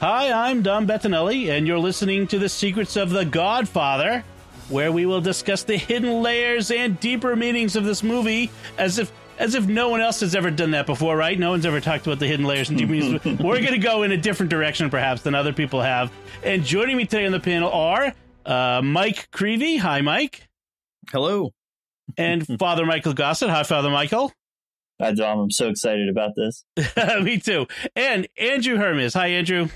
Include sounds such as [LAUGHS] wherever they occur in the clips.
Hi, I'm Dom Bettinelli, and you're listening to The Secrets of the Godfather, where we will discuss the hidden layers and deeper meanings of this movie as if as if no one else has ever done that before, right? No one's ever talked about the hidden layers and deeper meanings. [LAUGHS] We're going to go in a different direction, perhaps, than other people have. And joining me today on the panel are uh, Mike Creavey. Hi, Mike. Hello. And [LAUGHS] Father Michael Gossett. Hi, Father Michael. Hi, Dom. I'm so excited about this. [LAUGHS] me too. And Andrew Hermiz. Hi, Andrew.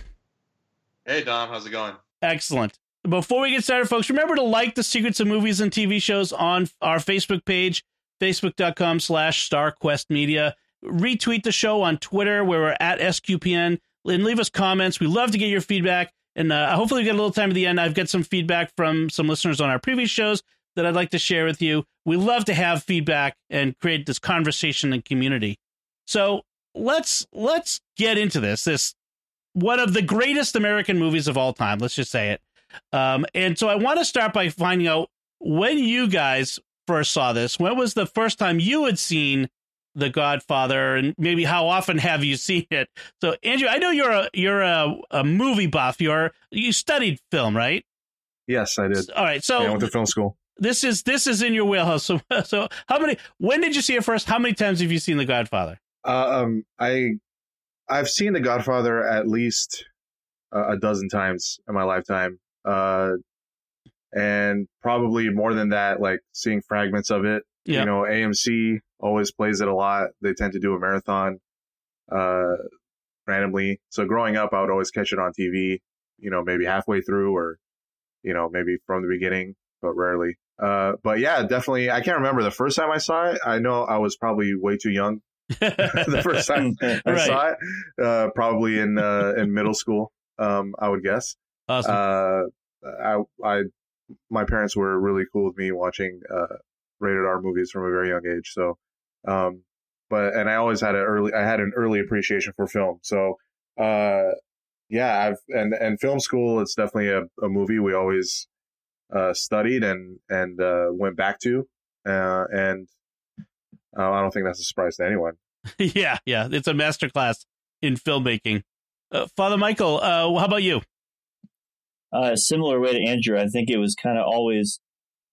Hey, Dom, how's it going? Excellent. Before we get started, folks, remember to like the Secrets of Movies and TV shows on our Facebook page, facebook.com slash starquestmedia. Retweet the show on Twitter, where we're at SQPN, and leave us comments. We love to get your feedback. And uh, hopefully, we get a little time at the end. I've got some feedback from some listeners on our previous shows that I'd like to share with you. We love to have feedback and create this conversation and community. So let's let's get into this. This one of the greatest American movies of all time. Let's just say it. Um, and so I want to start by finding out when you guys first saw this. When was the first time you had seen The Godfather, and maybe how often [LAUGHS] have you seen it? So, Andrew, I know you're a you're a, a movie buff. You're you studied film, right? Yes, I did. All right, so yeah, I went to film school. This is this is in your wheelhouse. [LAUGHS] So, so how many? When did you see it first? How many times have you seen The Godfather? Uh, um, I I've seen The Godfather at least a, a dozen times in my lifetime. Uh, and probably more than that, like seeing fragments of it. Yeah. You know, AMC always plays it a lot. They tend to do a marathon, uh, randomly. So growing up, I would always catch it on TV, you know, maybe halfway through or, you know, maybe from the beginning, but rarely. Uh, but yeah, definitely. I can't remember the first time I saw it. I know I was probably way too young [LAUGHS] the first time [LAUGHS] I Right. saw it, uh, probably in uh, in middle school. Um, I would guess. Awesome. Uh, I, I, my parents were really cool with me watching uh, rated R movies from a very young age. So, um, but and I always had an early, I had an early appreciation for film. So, uh, yeah, I've and and film school. It's definitely a, a movie we always uh, studied and and uh, went back to, uh, and uh, I don't think that's a surprise to anyone. [LAUGHS] yeah, yeah, it's a masterclass in filmmaking. Uh, Father Michael, uh, how about you? Uh, similar way to Andrew, I think it was kind of always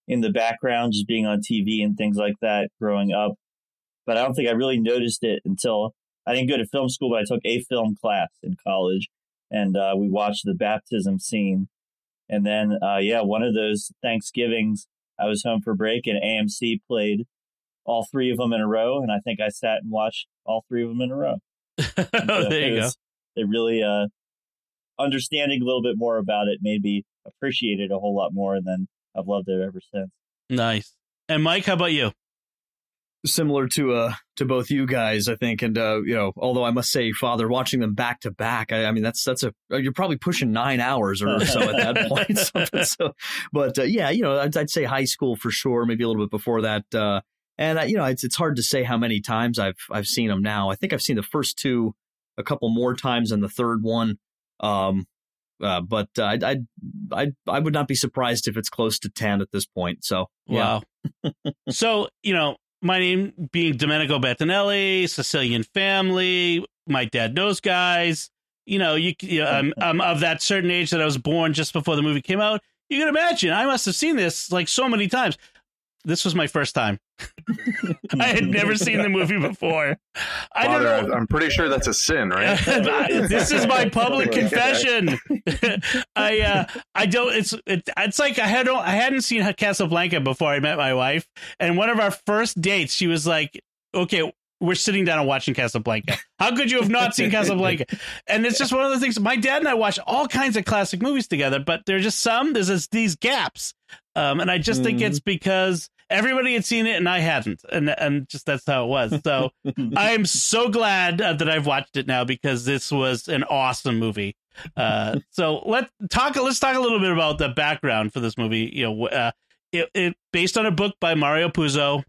in the background, just being on TV and things like that growing up. But I don't think I really noticed it until I didn't go to film school, but I took a film class in college and uh, we watched the baptism scene. And then, uh, yeah, one of those Thanksgivings, I was home for break and AMC played all three of them in a row. And I think I sat and watched all three of them in a row. [LAUGHS] oh, there you it go. was- It really, uh, understanding a little bit more about it made me appreciate it a whole lot more, and then I've loved it ever since. Nice. And Mike, how about you? similar to uh to both you guys, I think, and uh, you know, although I must say, Father, watching them back to back, I, I mean, that's that's a you're probably pushing nine hours or so at that [LAUGHS] point. [LAUGHS] So, but uh, yeah, you know, I'd, I'd say high school for sure, maybe a little bit before that. Uh, and uh, you know, it's it's hard to say how many times I've I've seen them now. I think I've seen the first two a couple more times than the third one. Um, uh, but uh, I, I I I would not be surprised if it's close to ten at this point. So yeah. Wow. [LAUGHS] so, you know, my name being Domenico Bettinelli, Sicilian family, my dad knows guys. You know, you, you know, I'm, [LAUGHS] I'm of that certain age that I was born just before the movie came out. You can imagine, I must have seen this like so many times. This was my first time. [LAUGHS] I had never seen the movie before. I don't Father, know. I'm pretty sure that's a sin, right? [LAUGHS] this is my public confession. [LAUGHS] I uh, I don't. It's it, it's like I had I hadn't seen Casablanca before I met my wife, and one of our first dates, she was like, "Okay, we're sitting down and watching Casablanca. How could you have not seen Casablanca?" And it's just one of the things. My dad and I watch all kinds of classic movies together, but there's just some there's this, these gaps, um, and I just think it's because everybody had seen it and I hadn't, and and just that's how it was. So [LAUGHS] I am so glad uh, that I've watched it now because this was an awesome movie. Uh, so let talk. Let's talk a little bit about the background for this movie. You know, uh, it, it based on a book by Mario Puzo.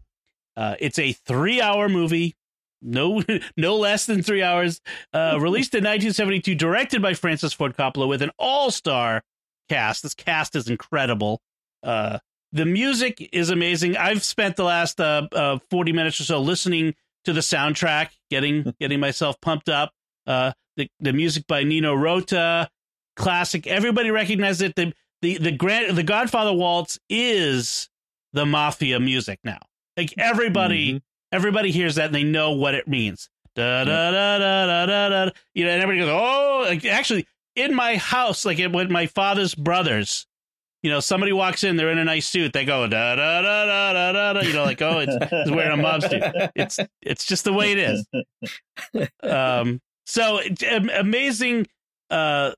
Uh, it's a three-hour movie, no, [LAUGHS] no less than three hours. Uh, released in 1972, directed by Francis Ford Coppola with an all-star cast. This cast is incredible. Uh, the music is amazing. I've spent the last uh, uh, 40 minutes or so listening to the soundtrack, getting [LAUGHS] getting myself pumped up. Uh, the the music by Nino Rota, classic. Everybody recognizes it. The the the Grand the Godfather waltz is the mafia music now. Like everybody Mhm. everybody hears that and they know what it means. Da da da da da da da. You know, and everybody goes, "Oh!" Like actually, in my house, like it, with my father's brothers, you know, somebody walks in, they're in a nice suit, they go da da da da da da. da. You know, like oh, it's he's wearing a mob suit. It's it's just the way it is. Um, so amazing. Uh,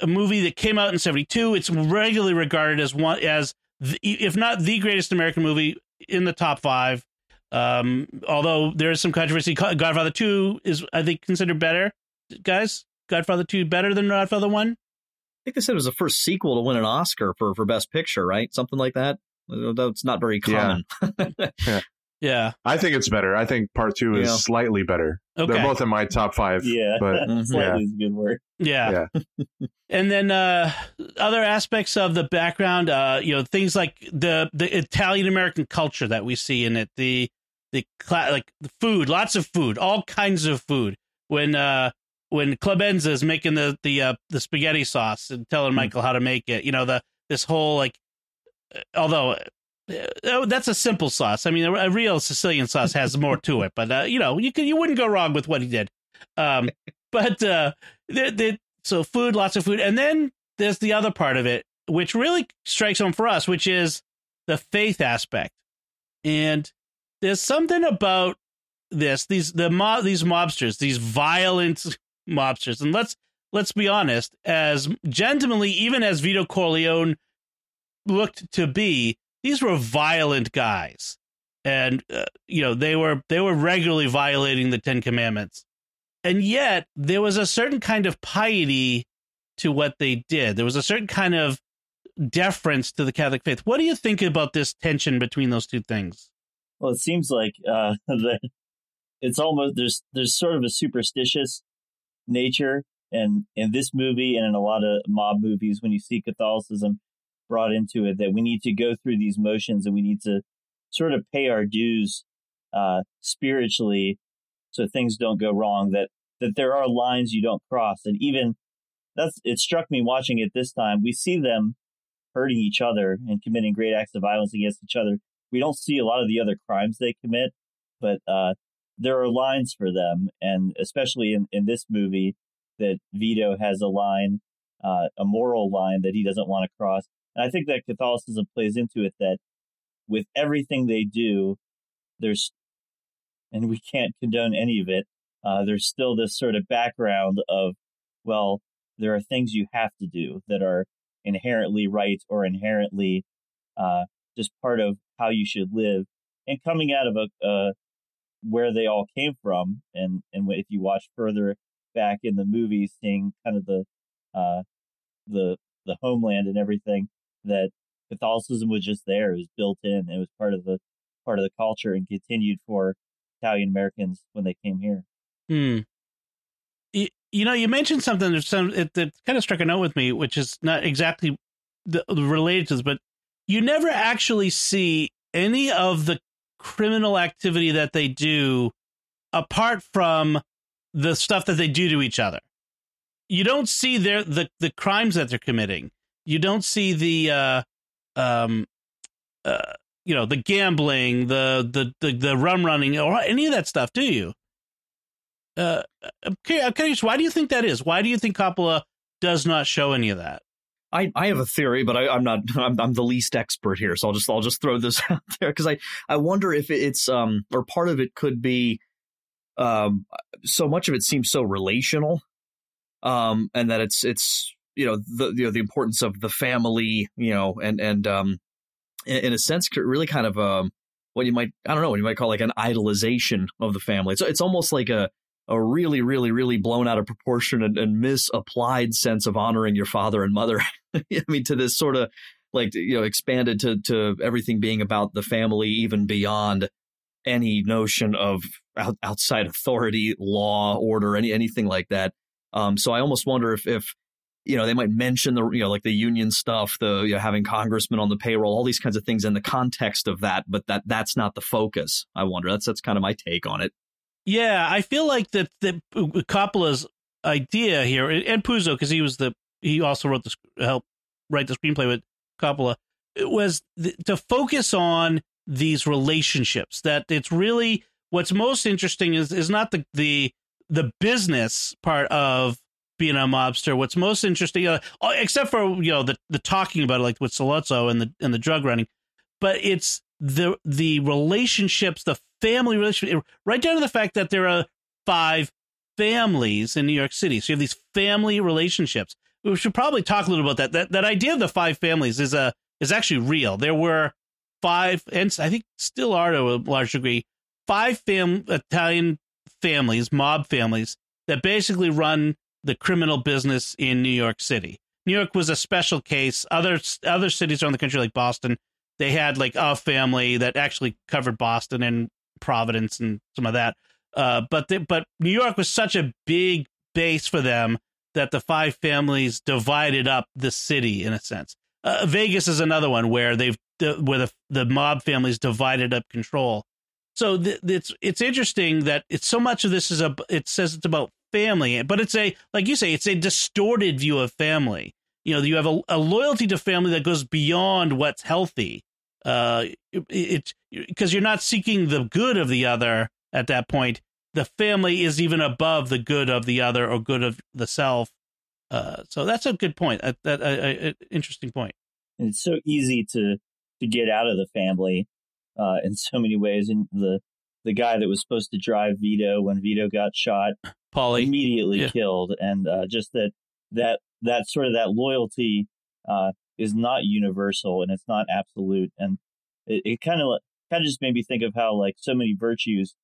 a movie that came out in '72. It's regularly regarded as one as the, if not the greatest American movie in the top five. Um, although there is some controversy, Godfather Two is I think considered better. Guys, Godfather Two better than Godfather One. I think they said it was the first sequel to win an Oscar for for Best Picture, right? Something like that. That's not very Yeah. common. [LAUGHS] Yeah. I think it's better. I think part two is Yeah. slightly better. Okay. They're both in my top five. yeah, [LAUGHS] But Mhm. slightly is a good word. Yeah. Yeah. [LAUGHS] and then uh other aspects of the background, uh, you know, things like the the Italian American culture that we see in it, the the cla- like the food, lots of food, all kinds of food. When uh when Clemenza is making the the uh, the spaghetti sauce and telling Michael how to make it, you know, the this whole like uh, although uh, that's a simple sauce. I mean, a, a real Sicilian sauce has more to it, but uh, you know, you could you wouldn't go wrong with what he did. Um, [LAUGHS] but uh, the, the, so food, lots of food, and then there's the other part of it, which really strikes home for us, which is the faith aspect. And there's something about this these the mob these mobsters, these violent mobsters, and let's let's be honest, as gentlemanly even as Vito Corleone looked to be, these were violent guys, and uh, you know they were they were regularly violating the Ten Commandments, and yet there was a certain kind of piety to what they did. There was a certain kind of deference to the Catholic faith. What do you think about this tension between those two things? Well, it seems like uh, [LAUGHS] the, it's almost there's there's sort of a superstitious nature, and in this movie and in a lot of mob movies, when you see Catholicism brought into it, that we need to go through these motions and we need to sort of pay our dues uh, spiritually, so things don't go wrong. That that there are lines you don't cross, and even that's it struck me watching it this time. We see them hurting each other and committing great acts of violence against each other we don't see a lot of the other crimes they commit, but uh, there are lines for them, and especially in, in this movie, that Vito has a line, uh, a moral line that he doesn't want to cross. And I think that Catholicism plays into it that with everything they do, there's, and we can't condone any of it. Uh, there's still this sort of background of, well, there are things you have to do that are inherently right or inherently uh, just part of how you should live and coming out of a uh, where they all came from and and if you watch further back in the movie seeing kind of the uh the the homeland and everything that catholicism was just there it was built in it was part of the part of the culture and continued for italian americans when they came here Hmm. You, you know, you mentioned something that, some, it, that kind of struck a note with me, which is not exactly the, related to this, but you never actually see any of the criminal activity that they do apart from the stuff that they do to each other. You don't see their the the crimes that they're committing. You don't see the uh um uh you know the gambling, the the the, the rum running or any of that stuff, do you? Uh, I'm curious, why do you think that is? Why do you think Coppola does not show any of that? I, I have a theory, but I, I'm not. [LAUGHS] I'm, I'm the least expert here, so I'll just I'll just throw this [LAUGHS] out there because I I wonder if it's um or part of it could be um so much of it seems so relational, um and that it's it's you know the you know the importance of the family you know and and um in, in a sense really kind of um what you might I don't know what you might call like an idolization of the family. It's it's almost like a a really, really, really blown out of proportion and, and misapplied sense of honoring your father and mother. [LAUGHS] I mean, to this sort of like you know expanded to to everything being about the family, even beyond any notion of out, outside authority, law, order, any anything like that. Um, so I almost wonder if if you know they might mention the you know like the union stuff, the you know, having congressmen on the payroll, all these kinds of things in the context of that, but that that's not the focus. I wonder. That's that's kind of my take on it. Yeah, I feel like that that Coppola's idea here, and Puzo, because he was the he also wrote the help write the screenplay with Coppola, was the, to focus on these relationships. That it's really what's most interesting is is not the the the business part of being a mobster. What's most interesting, uh, except for you know the the talking about it, like with Sollozzo and the and the drug running, but it's the the relationships, the family relationship, right down to the fact that there are five families in New York City. So you have these family relationships. We should probably talk a little about that. That that idea of the five families is a is actually real. There were five, and I think still are to a large degree, five fam- Italian families, mob families that basically run the criminal business in New York City. New York was a special case. Other other cities around the country, like Boston, they had like a family that actually covered Boston and Providence and some of that. Uh, but they, but New York was such a big base for them that the five families divided up the city in a sense. Uh, Vegas is another one where they've the, where the the mob families divided up control. So th- it's it's interesting that it's so much of this is a it says it's about family, but it's a like you say it's a distorted view of family. You know, you have a, a loyalty to family that goes beyond what's healthy. Uh, it's it, because you're not seeking the good of the other at that point. The family is even above the good of the other or good of the self. Uh, so that's a good point. Uh, that uh, interesting point. And it's so easy to to get out of the family uh, in so many ways. And the the guy that was supposed to drive Vito when Vito got shot, [LAUGHS] Paulie, immediately yeah. killed, and uh, just that that that sort of that loyalty uh, is not universal and it's not absolute, and it kind of kind of just made me think of how like so many virtues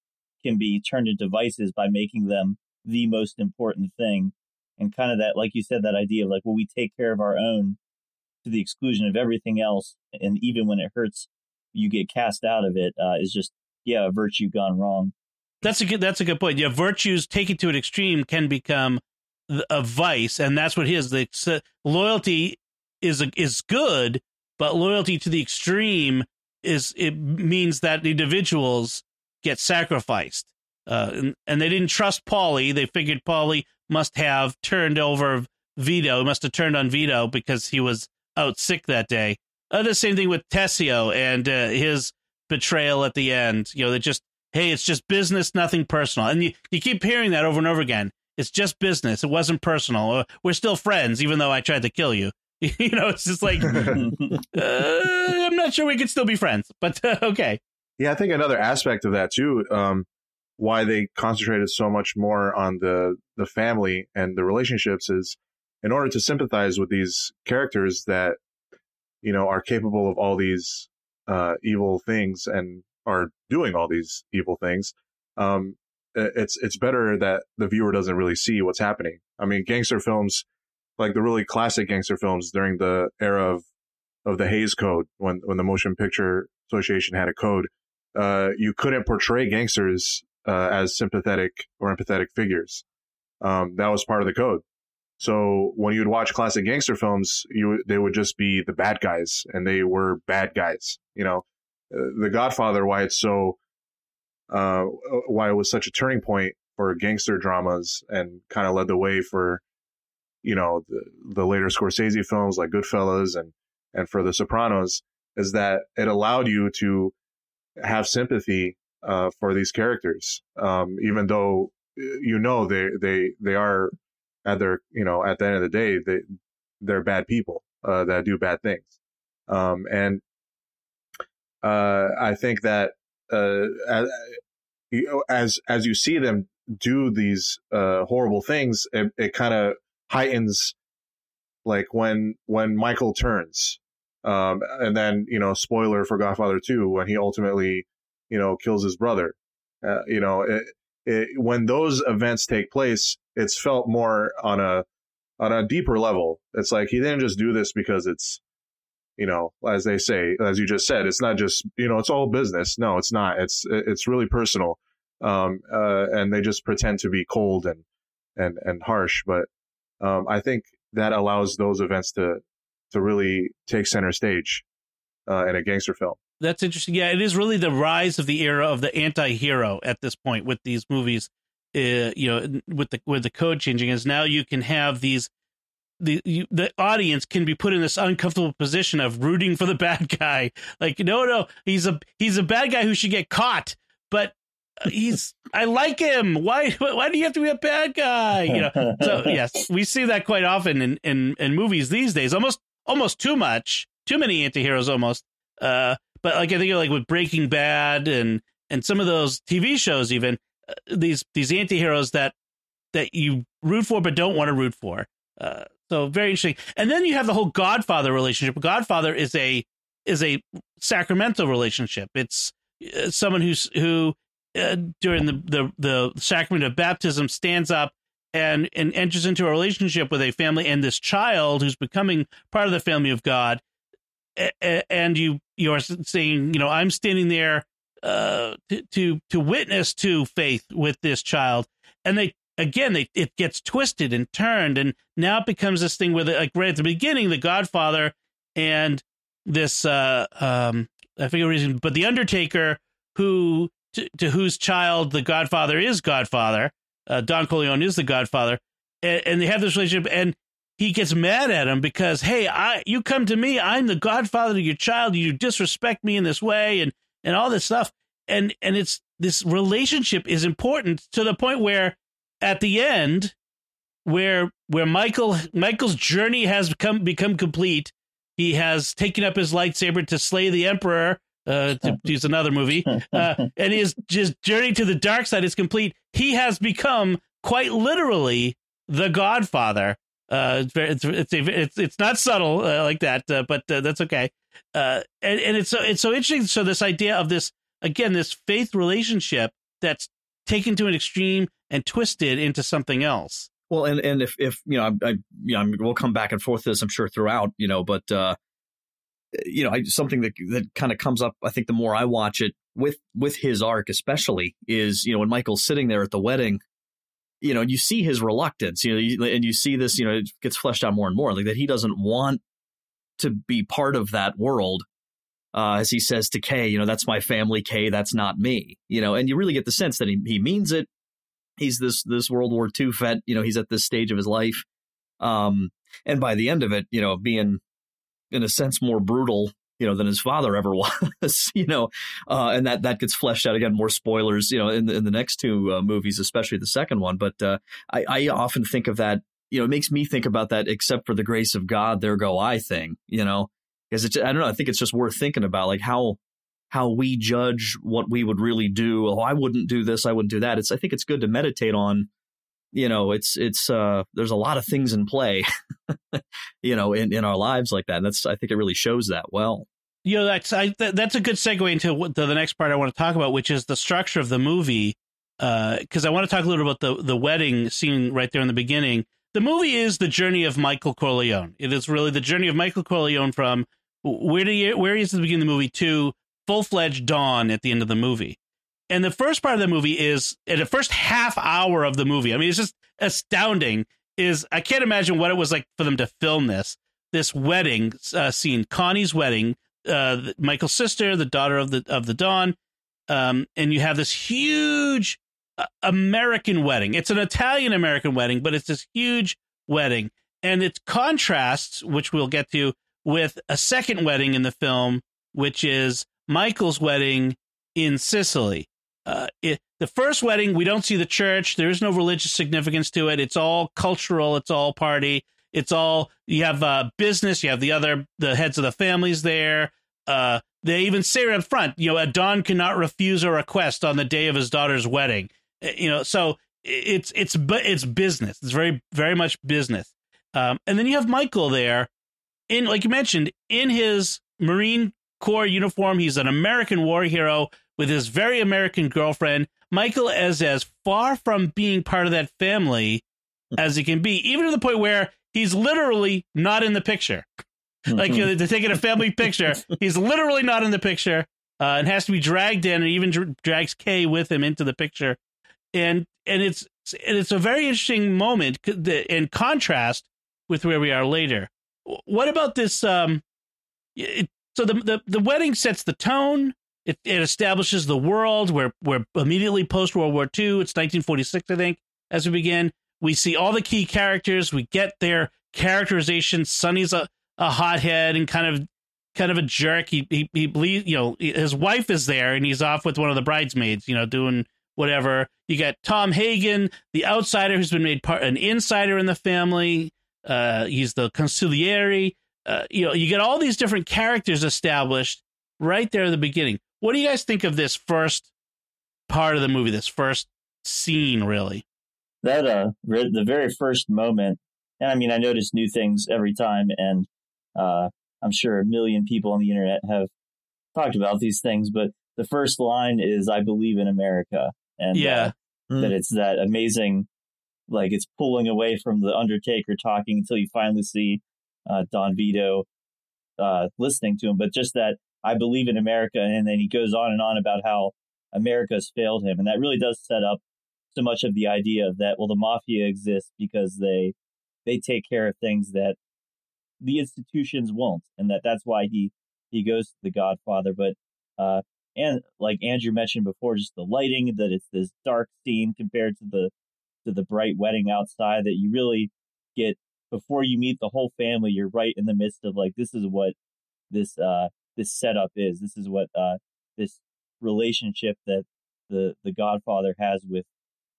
can be turned into vices by making them the most important thing, and kind of that like you said that idea of like well we take care of our own to the exclusion of everything else, and even when it hurts, you get cast out of it. Uh, is just yeah, a virtue gone wrong. That's a good. That's a good point. Yeah, virtues taken to an extreme can become a vice, and that's what his the loyalty is a, is good, but loyalty to the extreme is it means that individuals get sacrificed. Uh, and, and, they didn't trust Paulie. They figured Paulie must have turned over Vito, must have turned on Vito because he was out sick that day. Uh, the same thing with Tessio and uh, his betrayal at the end. You know, they just hey, it's just business, nothing personal, and you you keep hearing that over and over again. It's just business. It wasn't personal. Uh, we're still friends, even though I tried to kill you. [LAUGHS] you know, it's just like [LAUGHS] uh, I'm not sure we could still be friends, but uh, okay. Yeah, I think another aspect of that too, um, why they concentrated so much more on the the family and the relationships is in order to sympathize with these characters that you know are capable of all these uh, evil things and are doing all these evil things. Um, it's it's better that the viewer doesn't really see what's happening. I mean, gangster films, like the really classic gangster films during the era of of the Hays Code, when when the Motion Picture Association had a code, uh, you couldn't portray gangsters uh, as sympathetic or empathetic figures. Um, that was part of the code. So when you'd watch classic gangster films, you they would just be the bad guys, and they were bad guys. You know, uh, The Godfather, why it's so, uh, why it was such a turning point for gangster dramas, and kind of led the way for, you know, the, the later Scorsese films like Goodfellas and and for The Sopranos, is that it allowed you to have sympathy uh, for these characters, um, even though you know they they they are at their you know at the end of the day they they're bad people uh, that do bad things. Um, and uh, I think that uh, as, as as you see them do these uh, horrible things it, it kind of heightens like when when Michael turns um, and then you know spoiler for Godfather 2 when he ultimately you know kills his brother uh, you know it, it, when those events take place, it's felt more on a on a deeper level. It's like he didn't just do this because it's, you know, as they say, as you just said, it's not just you know, it's all business. No, it's not. It's it's really personal, um, uh, and they just pretend to be cold and and and harsh. But um, I think that allows those events to to really take center stage uh, in a gangster film. That's interesting. Yeah, it is really the rise of the era of the anti-hero at this point with these movies. Uh, you know, with the with the code changing, is now you can have these the you, the audience can be put in this uncomfortable position of rooting for the [LAUGHS] bad guy. Like, no, no, he's a he's a bad guy who should get caught, he's I like him. Why [LAUGHS] why do you have to be a bad guy? You know. So [LAUGHS] yes, we see that quite often in in, in movies these days. Almost almost too much, too many antiheroes almost. Uh, but like I think like with Breaking Bad and and some of those TV shows, even uh, these these antiheroes that that you root for but don't want to root for. Uh, so very interesting. And then you have the whole Godfather relationship. Godfather is a is a sacramental relationship. It's uh, someone who's who uh, during the, the the sacrament of baptism stands up and and enters into a relationship with a family and this child who's becoming part of the family of God. And you you are saying, you know, I'm standing there uh, to, to to witness to faith with this child, and they again they it gets twisted and turned, and now it becomes this thing where, the, like right at the beginning, the Godfather and this uh um I forget reason, but the Undertaker who to, to whose child the Godfather is Godfather, uh, Don Corleone is the Godfather, and, and they have this relationship, and he gets mad at him because hey i you come to me i'm the godfather of your child you disrespect me in this way and and all this stuff and and it's this relationship is important to the point where at the end where where michael michael's journey has become become complete he has taken up his lightsaber to slay the emperor uh, to [LAUGHS] use another movie, uh, [LAUGHS] and his just journey to the dark side is complete. He has become quite literally the Godfather. Uh, it's very, it's it's it's, it's not subtle uh, like that, uh, but uh, that's okay. Uh, and and it's so it's so interesting. So this idea of this again, this faith relationship that's taken to an extreme and twisted into something else. Well, and and if if you know, I, I you know, we'll come back and forth this, I'm sure throughout, you know, but uh, you know, I, something that that kind of comes up. I think the more I watch it with with his arc, especially, is you know when Michael's sitting there at the wedding, you know, and you see his reluctance, you know, you, and you see this, you know, it gets fleshed out more and more, like that he doesn't want to be part of that world. Uh, as he says to Kay, you know, that's my family, Kay, that's not me, you know, and you really get the sense that he, he means it. He's this this World War II vet, you know, he's at this stage of his life. Um, and by the end of it, you know, being in a sense more brutal you know than his father ever [LAUGHS] was you know uh, and that that gets fleshed out. Again more spoilers you know in the, in the next two uh, movies especially the second one. But uh, I, I often think of that you know it makes me think about that except for the grace of god there go i thing you know? Because it's i don't know i think it's just worth thinking about like how how we judge what we would really do. Oh i wouldn't do this i wouldn't do that. It's i think it's good to meditate on you know it's it's uh there's a lot of things in play [LAUGHS] you know in in our lives like that and that's i think it really shows that well. You know that's I, that's a good segue into the, the next part i want to talk about which is the structure of the movie uh, because i want to talk a little about the the wedding scene right there in the beginning. The movie is the journey of michael corleone. It is really the journey of michael corleone from where do you where he is at the beginning of the movie to full-fledged Don at the end of the movie and the first part of the movie is in the first half hour of the movie. I mean, it's just astounding. Is I can't imagine what it was like for them to film this this wedding uh, scene, Connie's wedding, uh, Michael's sister, the daughter of the of the Don, um, and you have this huge uh, American wedding. It's an Italian American wedding, but it's this huge wedding, and it contrasts, which we'll get to, with a second wedding in the film, which is Michael's wedding in Sicily uh, it, the first wedding, we don't see the church. There is no religious significance to it. It's all cultural. It's all party. It's all you have uh, business. You have the other the heads of the families there. Uh, they even say right up front, you know, a Don cannot refuse a request on the day of his daughter's wedding. Uh, you know, so it's it's but it's business. It's very very much business. Um, and then you have Michael there, in like you mentioned, in his Marine Corps uniform. He's an American war hero with his very American girlfriend. Michael is as far from being part of that family as he can be, even to the point where he's literally not in the picture. Like Mm-hmm. uh, they're taking a family picture, he's literally not in the picture, uh, and has to be dragged in, and even dr- drags Kay with him into the picture, and and it's and it's a very interesting moment in contrast with where we are later. What about this? Um, it, so the, the the wedding sets the tone. It, it establishes the world. We're we're immediately post World War II. It's 1946, I think, as we begin. We see all the key characters. We get their characterization. Sonny's a, a hothead and kind of kind of a jerk. He he he you know his wife is there and he's off with one of the bridesmaids. You know doing whatever. You got Tom Hagen, the outsider who's been made part an insider in the family. Uh, he's the consigliere. Uh, you know, you get all these different characters established right there at the beginning. What do you guys think of this first part of the movie? This first scene, really? that uh the very first moment and i mean i notice new things every time and uh i'm sure a million people on the internet have talked about these things but the first line is i believe in america and Yeah. uh, that it's that amazing like it's pulling away from the undertaker talking until you finally see uh don vito uh listening to him but just that i believe in america and then he goes on and on about how America has failed him. And that really does set up so much of the idea that well the mafia exists because they they take care of things that the institutions won't and that that's why he he goes to the godfather. But uh and like andrew mentioned before just the lighting that it's this dark scene compared to the to the bright wedding outside that you really get before you meet the whole family you're right in the midst of like this is what this uh this setup is this is what uh this relationship that the the godfather has with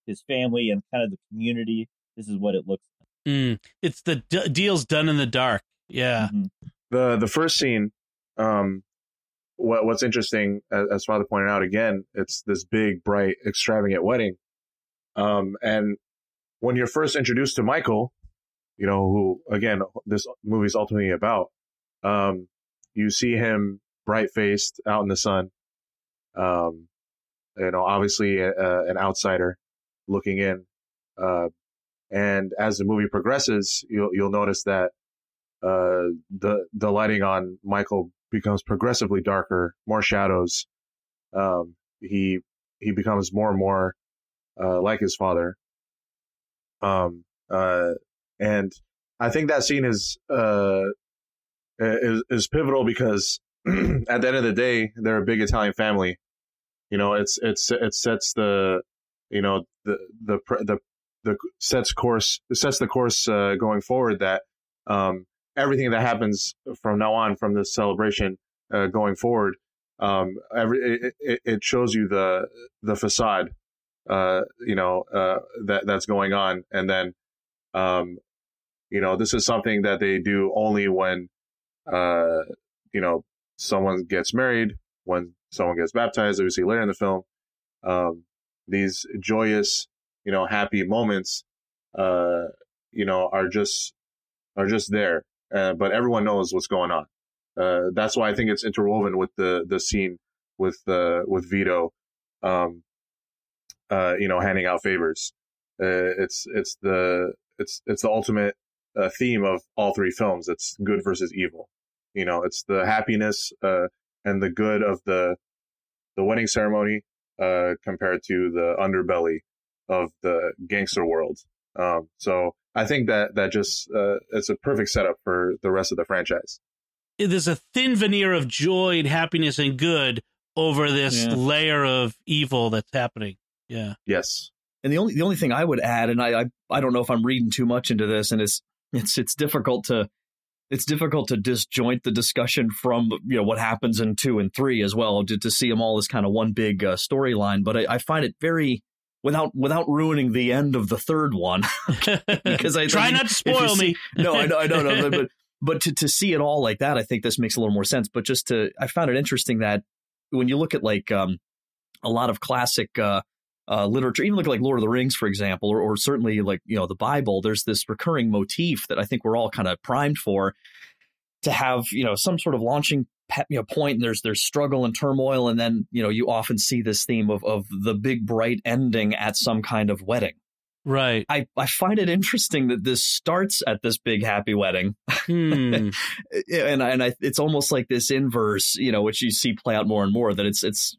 his family and kind of the community. This is what it looks Mm, it's the d- deals done in the dark. Yeah. like. Mhm. the the first scene um what what's interesting as, as father pointed out again it's this big bright extravagant wedding um and when you're first introduced to michael you know who again this movie is ultimately about um you see him bright faced out in the sun um you know obviously a, a, an outsider looking in uh and as the movie progresses you'll you'll notice that uh, the the lighting on Michael becomes progressively darker, more shadows. Um, he he becomes more and more uh, like his father. Um, uh, and I think that scene is uh, is is pivotal because [CLEARS THROAT] at the end of the day, they're a big Italian family. You know, it's it's it sets the you know the the the the sets course sets the course uh, going forward that um, everything that happens from now on from this celebration uh, going forward um, every it, it, it shows you the the facade uh, you know uh, that that's going on and then um, you know this is something that they do only when uh, you know someone gets married when someone gets baptized obviously later in the film um, these joyous you know happy moments uh, you know are just are just there uh, but everyone knows what's going on. Uh, that's why I think it's interwoven with the the scene with uh, with Vito, um, uh, you know, handing out favors. Uh, it's it's the it's it's the ultimate uh, theme of all three films. It's good versus evil. You know, it's the happiness uh, and the good of the the wedding ceremony uh, compared to the underbelly of the gangster world. Um, so I think that that just uh, it's a perfect setup for the rest of the franchise. There's a thin veneer of joy and happiness and good over this Yeah. layer of evil that's happening. Yeah. Yes. And the only the only thing I would add, and I, I I don't know if I'm reading too much into this, and it's it's it's difficult to it's difficult to disjoint the discussion from you know what happens in two and three as well to, to see them all as kind of one big uh, storyline. But I, I find it very without without ruining the end of the third one [LAUGHS] because I [LAUGHS] Try I mean, not to spoil see- me. no, I know, I know, no, but [LAUGHS] but to to see it all like that, I think this makes a little more sense. But just to, I found it interesting that when you look at like um, a lot of classic uh, uh, literature, even look like Lord of the Rings, for example, or, or certainly like you know the Bible, there's this recurring motif that I think we're all kind of primed for. to have you know some sort of launching you know point and there's there's struggle and turmoil and then you know you often see this theme of of the big bright ending at some kind of wedding right i i find it interesting that this starts at this big happy wedding hmm. [LAUGHS] and and I, it's almost like this inverse you know which you see play out more and more that it's it's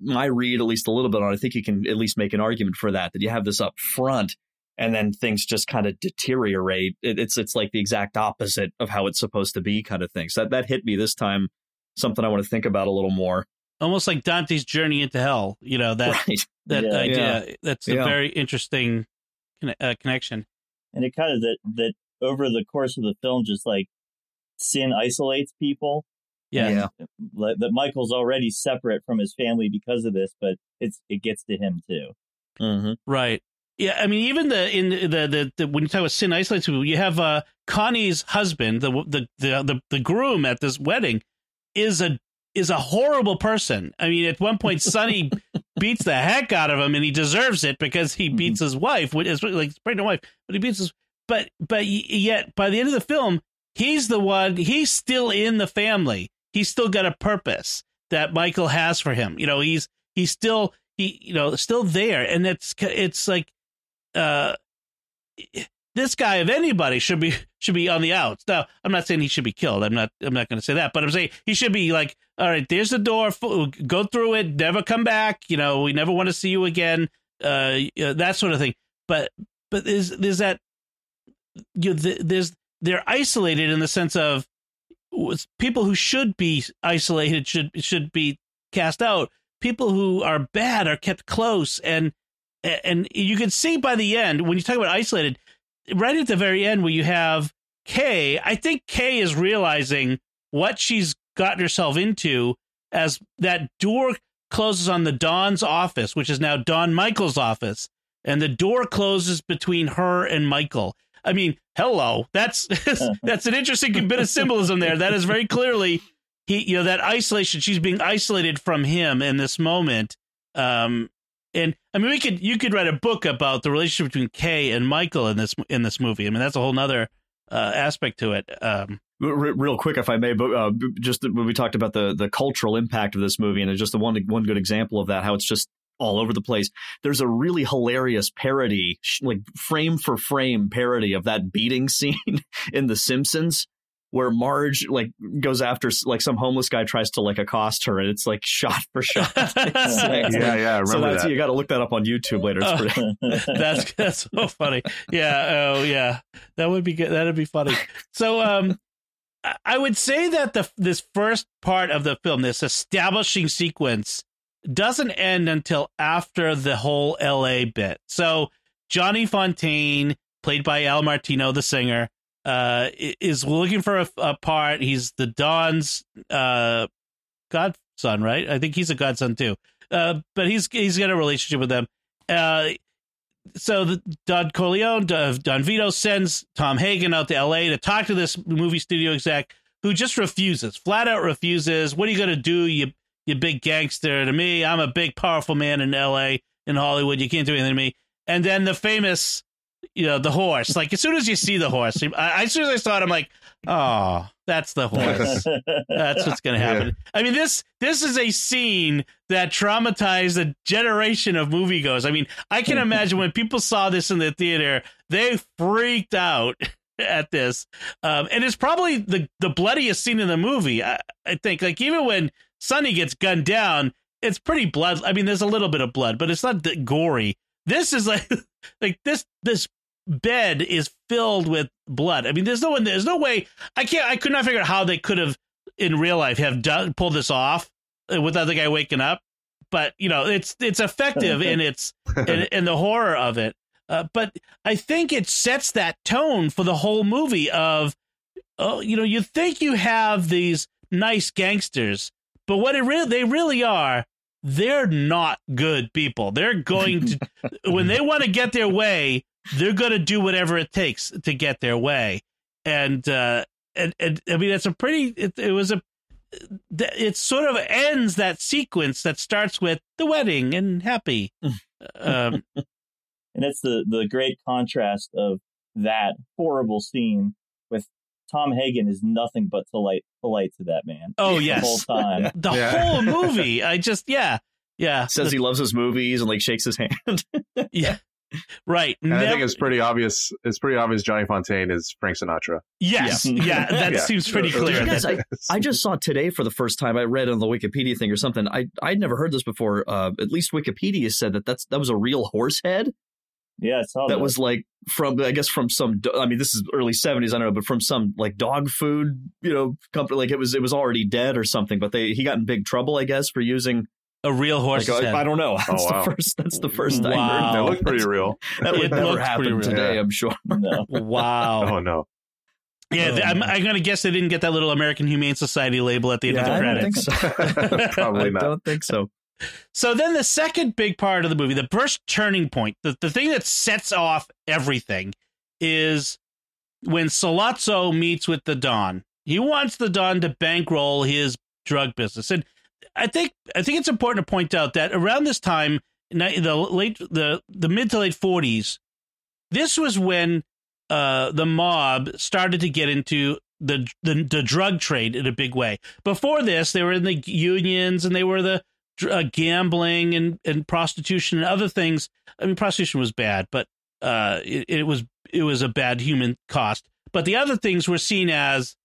my read at least a little bit on i think you can at least make an argument for that that you have this up front and then things just kind of deteriorate. It, it's it's like the exact opposite of how it's supposed to be, kind of thing. So that that hit me this time. Something I want to think about a little more. Almost like Dante's journey into hell. You know that [LAUGHS] right. that yeah. idea. Yeah. That's a yeah. very interesting uh, connection. And it kind of that that over the course of the film, just like sin isolates people. Yeah. yeah. That Michael's already separate from his family because of this, but it's it gets to him too. Mm-hmm. Right. Yeah, I mean, even the in the the, the when you talk about sin isolates people, you have uh, Connie's husband, the, the the the the groom at this wedding, is a is a horrible person. I mean, at one point, Sonny [LAUGHS] beats the heck out of him, and he deserves it because he mm-hmm. beats his wife, which is like his pregnant wife. But he beats his. But but yet, by the end of the film, he's the one. He's still in the family. He's still got a purpose that Michael has for him. You know, he's he's still he you know still there, and it's it's like uh, this guy of anybody should be [LAUGHS] should be on the outs. Now, I'm not saying he should be killed. I'm not I'm not going to say that, but I'm saying he should be like, all right, there's the door. Go through it. Never come back. You know, we never want to see you again. Uh, that sort of thing. But but there's there's that you there's they're isolated in the sense of people who should be isolated should should be cast out. People who are bad are kept close and and you can see by the end when you talk about isolated, right at the very end where you have Kay. I think Kay is realizing what she's gotten herself into as that door closes on the Don's office, which is now Don Michael's office, and the door closes between her and Michael. I mean, hello, that's [LAUGHS] that's an interesting [LAUGHS] bit of symbolism there. That is very clearly he, you know, that isolation. She's being isolated from him in this moment, um, and I mean, we could you could write a book about the relationship between Kay and Michael in this in this movie. I mean, that's a whole nother uh, aspect to it. Um, Real quick, if I may, but uh, just when we talked about the the cultural impact of this movie, and it's just the one one good example of that, how it's just all over the place. There's a really hilarious parody, like frame for frame parody of that beating [LAUGHS] scene in The Simpsons where Marge like goes after like some homeless guy tries to like accost her, and it's like shot for [LAUGHS] shot. [LAUGHS] like, yeah, yeah. so that's that. you got to look that up on YouTube later. Oh, pretty... [LAUGHS] that's that's so funny. Yeah. Oh, yeah. That would be good. That'd be funny. So, um, I would say that the this first part of the film, this establishing sequence, doesn't end until after the whole L.A. bit. So Johnny Fontane, played by Al Martino, the singer, uh, is looking for a, a, part. He's the Don's uh, godson, right? I think he's a godson too. Uh, but he's he's got a relationship with them. Uh, so the, Don Corleone, Don Vito sends Tom Hagen out to L.A. to talk to this movie studio exec who just refuses, flat out refuses. What are you going to do, you you big gangster? To me, I'm a big, powerful man in L.A. in Hollywood. You can't do anything to me. And then the famous you know the horse. Like as soon as you see the horse, I, as soon as I saw it, I'm like, oh, that's the horse. [LAUGHS] that's what's going to happen. Yeah. I mean this this is a scene that traumatized a generation of moviegoers. I mean, I can imagine when people saw this in the theater, they freaked out [LAUGHS] at this, um, and it's probably the the bloodiest scene in the movie. I, I think, like even when Sonny gets gunned down, it's pretty blood. I mean, there's a little bit of blood, but it's not gory. This is like [LAUGHS] like this this bed is filled with blood. I mean, there's no one. There's no way. I can't. I could not figure out how they could have in real life have done pulled this off without the guy waking up. But you know, it's it's effective in its [LAUGHS] in, in the horror of it. Uh, but I think it sets that tone for the whole movie. Of oh, you know, you think you have these nice gangsters, but what it really they really are they're not good people. They're going to [LAUGHS] when they want to get their way, they're going to do whatever it takes to get their way. And uh, and, and I mean, it's a pretty. It, it was a. It sort of ends that sequence that starts with the wedding and happy. [LAUGHS] um, and it's the the great contrast of that horrible scene with Tom Hagen is nothing but polite, polite to that man. Oh yes, the whole time. [LAUGHS] the Yeah. whole movie. [LAUGHS] I just yeah yeah Says he loves his movies and like shakes his hand. yeah right. And I think it's pretty obvious. It's pretty obvious. Johnny Fontane is Frank Sinatra. yes Yeah. yeah [LAUGHS] that Yeah. seems pretty clear. are- Yes, that- I just saw today for the first time. I read on the Wikipedia thing or something. I I'd never heard this before. Uh, at least Wikipedia said that that's that was a real horse head. Yeah, I saw that was like from I guess from some do- I mean this is early 70s I don't know but from some like dog food you know company like it was it was already dead or something but they he got in big trouble I guess for using a real horse like, head. I, I don't know [LAUGHS] that's oh, wow. the first that's the first I Wow. That heard looked pretty real. [LAUGHS] that It would never pretty happen real. today Yeah. I'm sure [LAUGHS] no. wow. Oh no. Yeah, Oh, I'm. I'm gonna guess they didn't get that little American Humane Society label at the end yeah, of the I don't credits. think so Probably not. I don't think so So then the second big part of the movie, the first turning point, the, the thing that sets off everything is when Sollozzo meets with the Don. He wants the Don to bankroll his drug business. And I think I think it's important to point out that around this time, the late the the mid to late 40s, this was when uh, the mob started to get into the, the the drug trade in a big way. Before this, they were in the unions and they were the uh, gambling and, and prostitution and other things. I mean, prostitution was bad, but uh, it, it was it was a bad human cost. But the other things were seen as,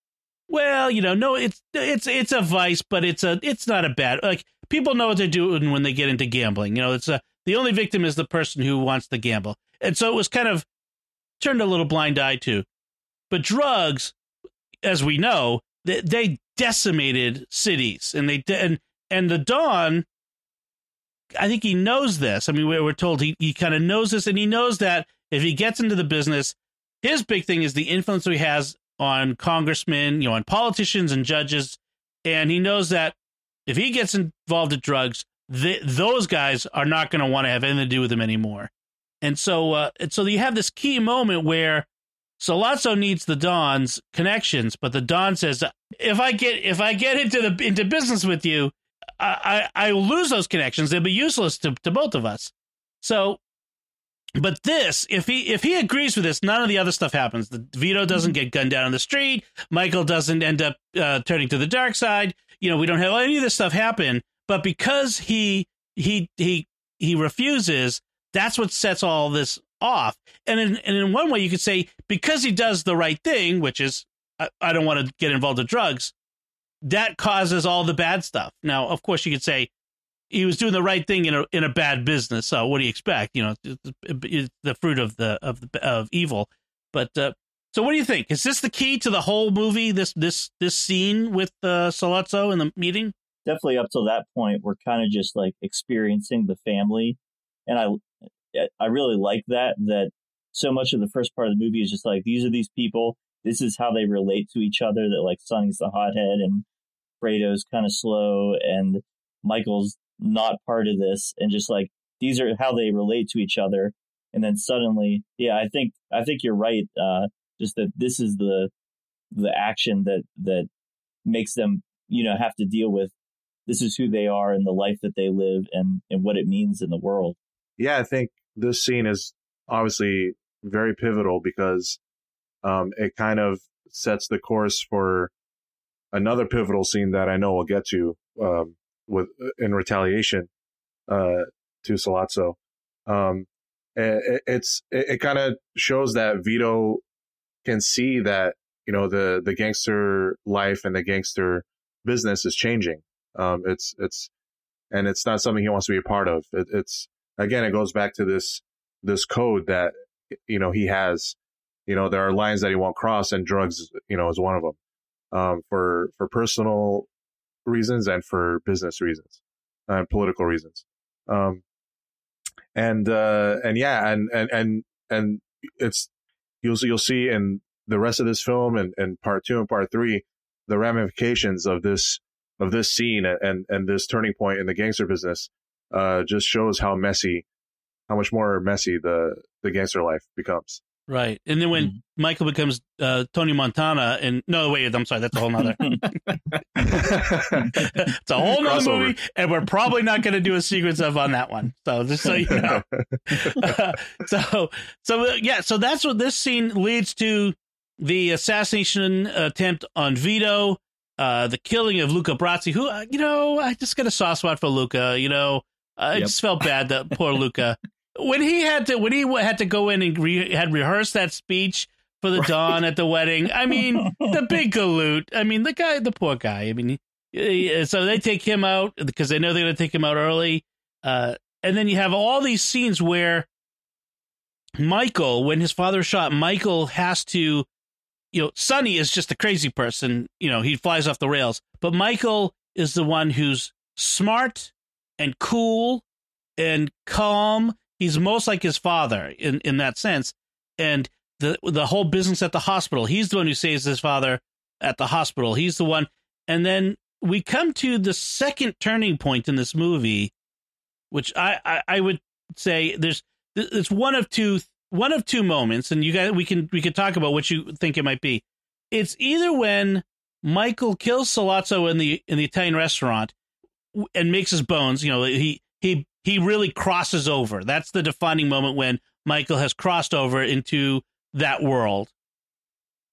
well, you know, no, it's it's it's a vice, but it's a it's not a bad like people know what they're doing when they get into gambling. You know, it's a the only victim is the person who wants to gamble, and so it was kind of turned a little blind eye to. But drugs, as we know, they, they decimated cities, and they and and the Don. I think he knows this. I mean, we we're told he, he kind of knows this, and he knows that if he gets into the business, his big thing is the influence he has on congressmen, you know, on politicians and judges, and he knows that if he gets involved in drugs, th- those guys are not going to want to have anything to do with him anymore. And so, uh, and so you have this key moment where Sollozzo needs the Don's connections, but the Don says, "If I get if I get into the into business with you, I I, I lose those connections. They'll be useless to to both of us." So, but this, if he if he agrees with this, none of the other stuff happens. The Vito doesn't get gunned down on the street. Michael doesn't end up uh, turning to the dark side. You know, we don't have any of this stuff happen. But because he he he he refuses, that's what sets all this off. And in, and in one way, you could say because he does the right thing, which is I, I don't want to get involved in drugs, that causes all the bad stuff. Now, of course, you could say he was doing the right thing in a in a bad business. So what do you expect? You know, it's- the fruit of the of the of evil. But uh, so, what do you think? Is this the key to the whole movie? This this this scene with uh, Sollozzo in the meeting? definitely up till that point we're kind of just like experiencing the family and i i really like that that so much of the first part of the movie is just like these are these people this is how they relate to each other that like sonny's the hothead and fredo's kind of slow and michael's not part of this and just like these are how they relate to each other. And then suddenly yeah i think i think you're right uh just that this is the the action that that makes them you know have to deal with this is who they are and the life that they live and and what it means in the world. Yeah, I think this scene is obviously very pivotal because um, it kind of sets the course for another pivotal scene that I know we'll get to um, with in retaliation uh, to Sollozzo. Um, it, it's it, it kind of shows that Vito can see that you know the the gangster life and the gangster business is changing. Um, it's it's and it's not something he wants to be a part of. It, it's again, it goes back to this this code that you know he has. You know, there are lines that he won't cross, and drugs, you know, is one of them. Um, for for personal reasons and for business reasons and political reasons. Um, and uh, and yeah, and and and and it's you'll you'll see in the rest of this film and, and part two and part three the ramifications of this of this scene and and this turning point in the gangster business uh, just shows how messy, how much more messy the the gangster life becomes. Right. And then when Mhm. Michael becomes uh, Tony Montana, and no, wait, I'm sorry, that's a whole nother. [LAUGHS] it's a whole nother Crossover. movie, and we're probably not going to do a sequence of on that one. So just so you know. [LAUGHS] [LAUGHS] so so uh, yeah, so that's what this scene leads to. the assassination attempt on Vito, uh, the killing of Luca Brasi, who, uh, you know, I just got a soft spot for Luca. You know, I Yep. just felt bad that poor Luca. When he had to, when he had to go in and re- had rehearsed that speech for the Don at the wedding, I mean, the big [LAUGHS] galoot. I mean, the guy, the poor guy. I mean, he- so they take him out because they know they're going to take him out early. Uh, and then you have all these scenes where Michael, when his father shot, Michael has to, you know, Sonny is just a crazy person. You know, he flies off the rails. But Michael is the one who's smart and cool and calm. He's most like his father in, in that sense. And the the whole business at the hospital, he's the one who saves his father at the hospital. He's the one. And then we come to the second turning point in this movie, which I, I, I would say there's it's one of two one of two moments, and you guys we can we can talk about what you think it might be. It's either when Michael kills Sollozzo in the in the Italian restaurant and makes his bones. You know, he he he really crosses over. That's the defining moment when Michael has crossed over into that world.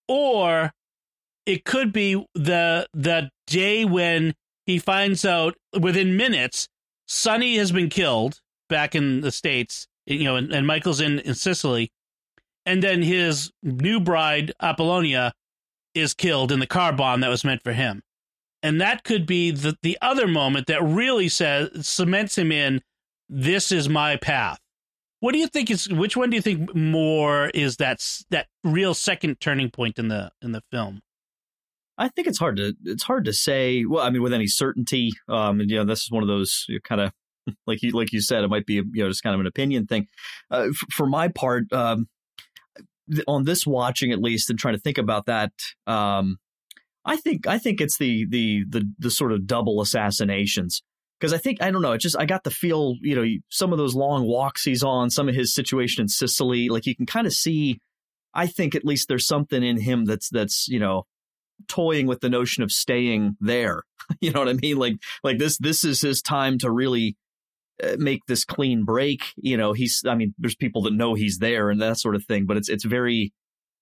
Or it could be the the day when he finds out within minutes Sonny has been killed back in the states, you know, and, and Michael's in in Sicily, and then his new bride Apollonia is killed in the car bomb that was meant for him, and that could be the the other moment that really says cements him in. This is my path. What do you think is which one do you think more is that that real second turning point in the in the film? I think it's hard to it's hard to say. Well, I mean, with any certainty, um, and you know, this is one of those you kind of [LAUGHS] like you like you said, it might be you know just kind of an opinion thing. Uh, f- for my part, um, th- on this watching at least, and trying to think about that, um, I think I think it's the the the the sort of double assassinations because I think I don't know. It just I got the feel you know some of those long walks he's on, some of his situation in Sicily, like you can kind of see. I think at least there's something in him that's that's you know toying with the notion of staying there. [LAUGHS] you know what I mean? Like like this this is his time to really uh, make this clean break. You know, he's I mean, there's people that know he's there and that sort of thing, but it's it's very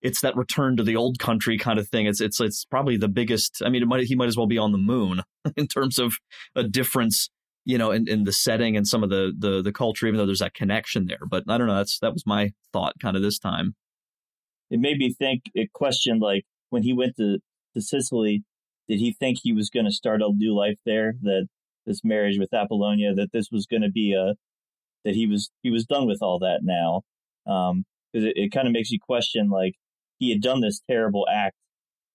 it's that return to the old country kind of thing. It's it's it's probably the biggest. I mean, might he might as well be on the moon [LAUGHS] in terms of a difference. You know, in, in the setting and some of the, the the culture, even though there's that connection there. But I don't know. That's that was my thought, kind of this time. it made me think it questioned like when he went to, to Sicily, did he think he was going to start a new life there? That this marriage with Apollonia, that this was going to be a that he was he was done with all that now. Um, because it, it kind of makes you question like he had done this terrible act,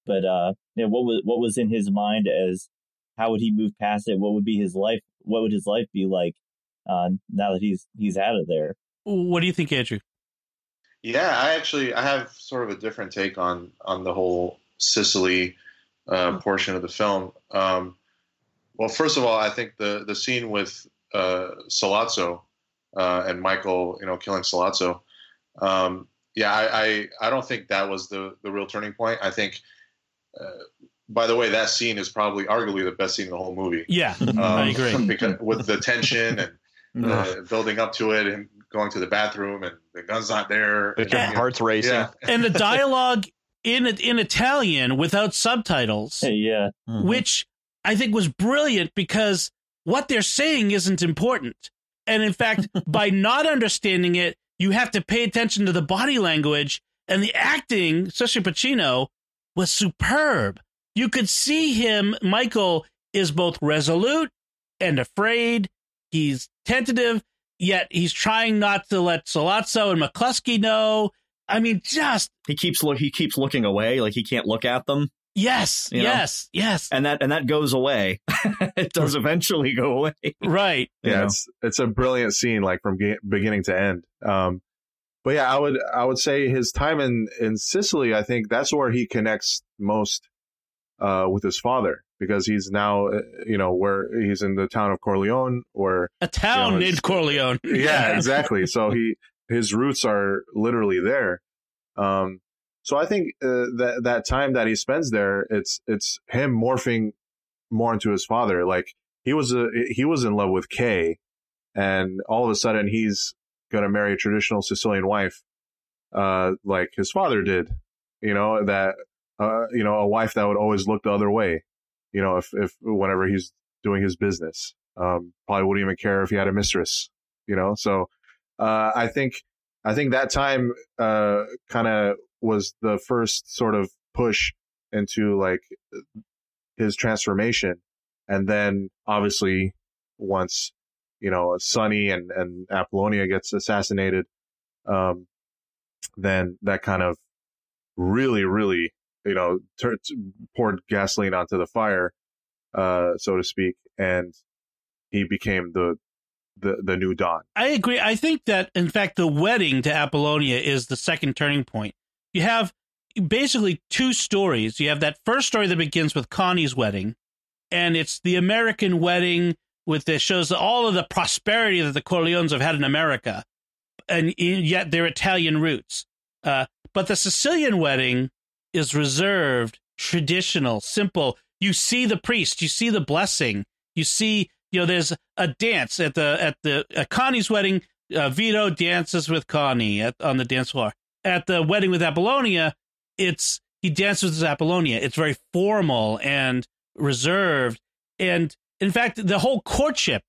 but uh, you know, what was what was in his mind as how would he move past it? What would be his life? What would his life be like uh, now that he's he's out of there? What do you think, Andrew? Yeah, I actually I have sort of a different take on on the whole Sicily uh, portion of the film. Um, well, first of all, I think the the scene with uh, Sollozzo uh, and Michael, you know, killing Sollozzo. Um, yeah, I, I I don't think that was the the real turning point. I think. Uh, by the way, that scene is probably arguably the best scene in the whole movie. Yeah, [LAUGHS] Um, I agree. [LAUGHS] because with the tension and [LAUGHS] uh, building up to it and going to the bathroom and the gun's not there. Like your Yeah. Know, heart's racing. yeah. and the dialogue in in Italian without subtitles, Hey, yeah, Mhm. which I think was brilliant because what they're saying isn't important. And in fact, by not understanding it, you have to pay attention to the body language and the acting, especially Pacino, was superb. You could see him, Michael is both resolute and afraid. He's tentative, yet he's trying not to let Sollozzo and McCluskey know. I mean, just he keeps look he keeps looking away, like he can't look at them. Yes, You know? yes, yes. and that and that goes away. [LAUGHS] it does eventually go away. Right. [LAUGHS] yeah, know? it's it's a brilliant scene, like from ge- beginning to end. Um, but yeah, I would I would say his time in in Sicily, I think that's where he connects most uh, with his father because he's now uh, you know where he's in the town of Corleone, or A town You know, named Corleone. [LAUGHS] yeah, exactly. So he his roots are literally there. Um, so I think uh, that that time that he spends there, it's it's him morphing more into his father. Like he was a he was in love with Kay, and all of a sudden he's gonna marry a traditional Sicilian wife, uh, like his father did. you know, that, uh, you know, a wife that would always look the other way, you know, if, if, whenever he's doing his business, um, probably wouldn't even care if he had a mistress, you know? So, uh, I think, I think that time, uh, kind of was the first sort of push into like his transformation. And then obviously once, you know, Sonny and, and Apollonia gets assassinated, um, then that kind of really, really, you know, tur- poured gasoline onto the fire, uh, so to speak. And he became the, the, the new Don. I agree. I think that, in fact, the wedding to Apollonia is the second turning point. You have basically two stories. You have that first story that begins with Connie's wedding, and it's the American wedding with this shows all of the prosperity that the Corleones have had in America, and yet their Italian roots. Uh, but the Sicilian wedding is reserved, traditional, simple. You see the priest, you see the blessing, you see, you know, there's a dance at the at the at Connie's wedding. Uh, Vito dances with Connie at, on the dance floor. At the wedding with Apollonia, it's he dances with Apollonia. It's very formal and reserved, and in fact, the whole courtship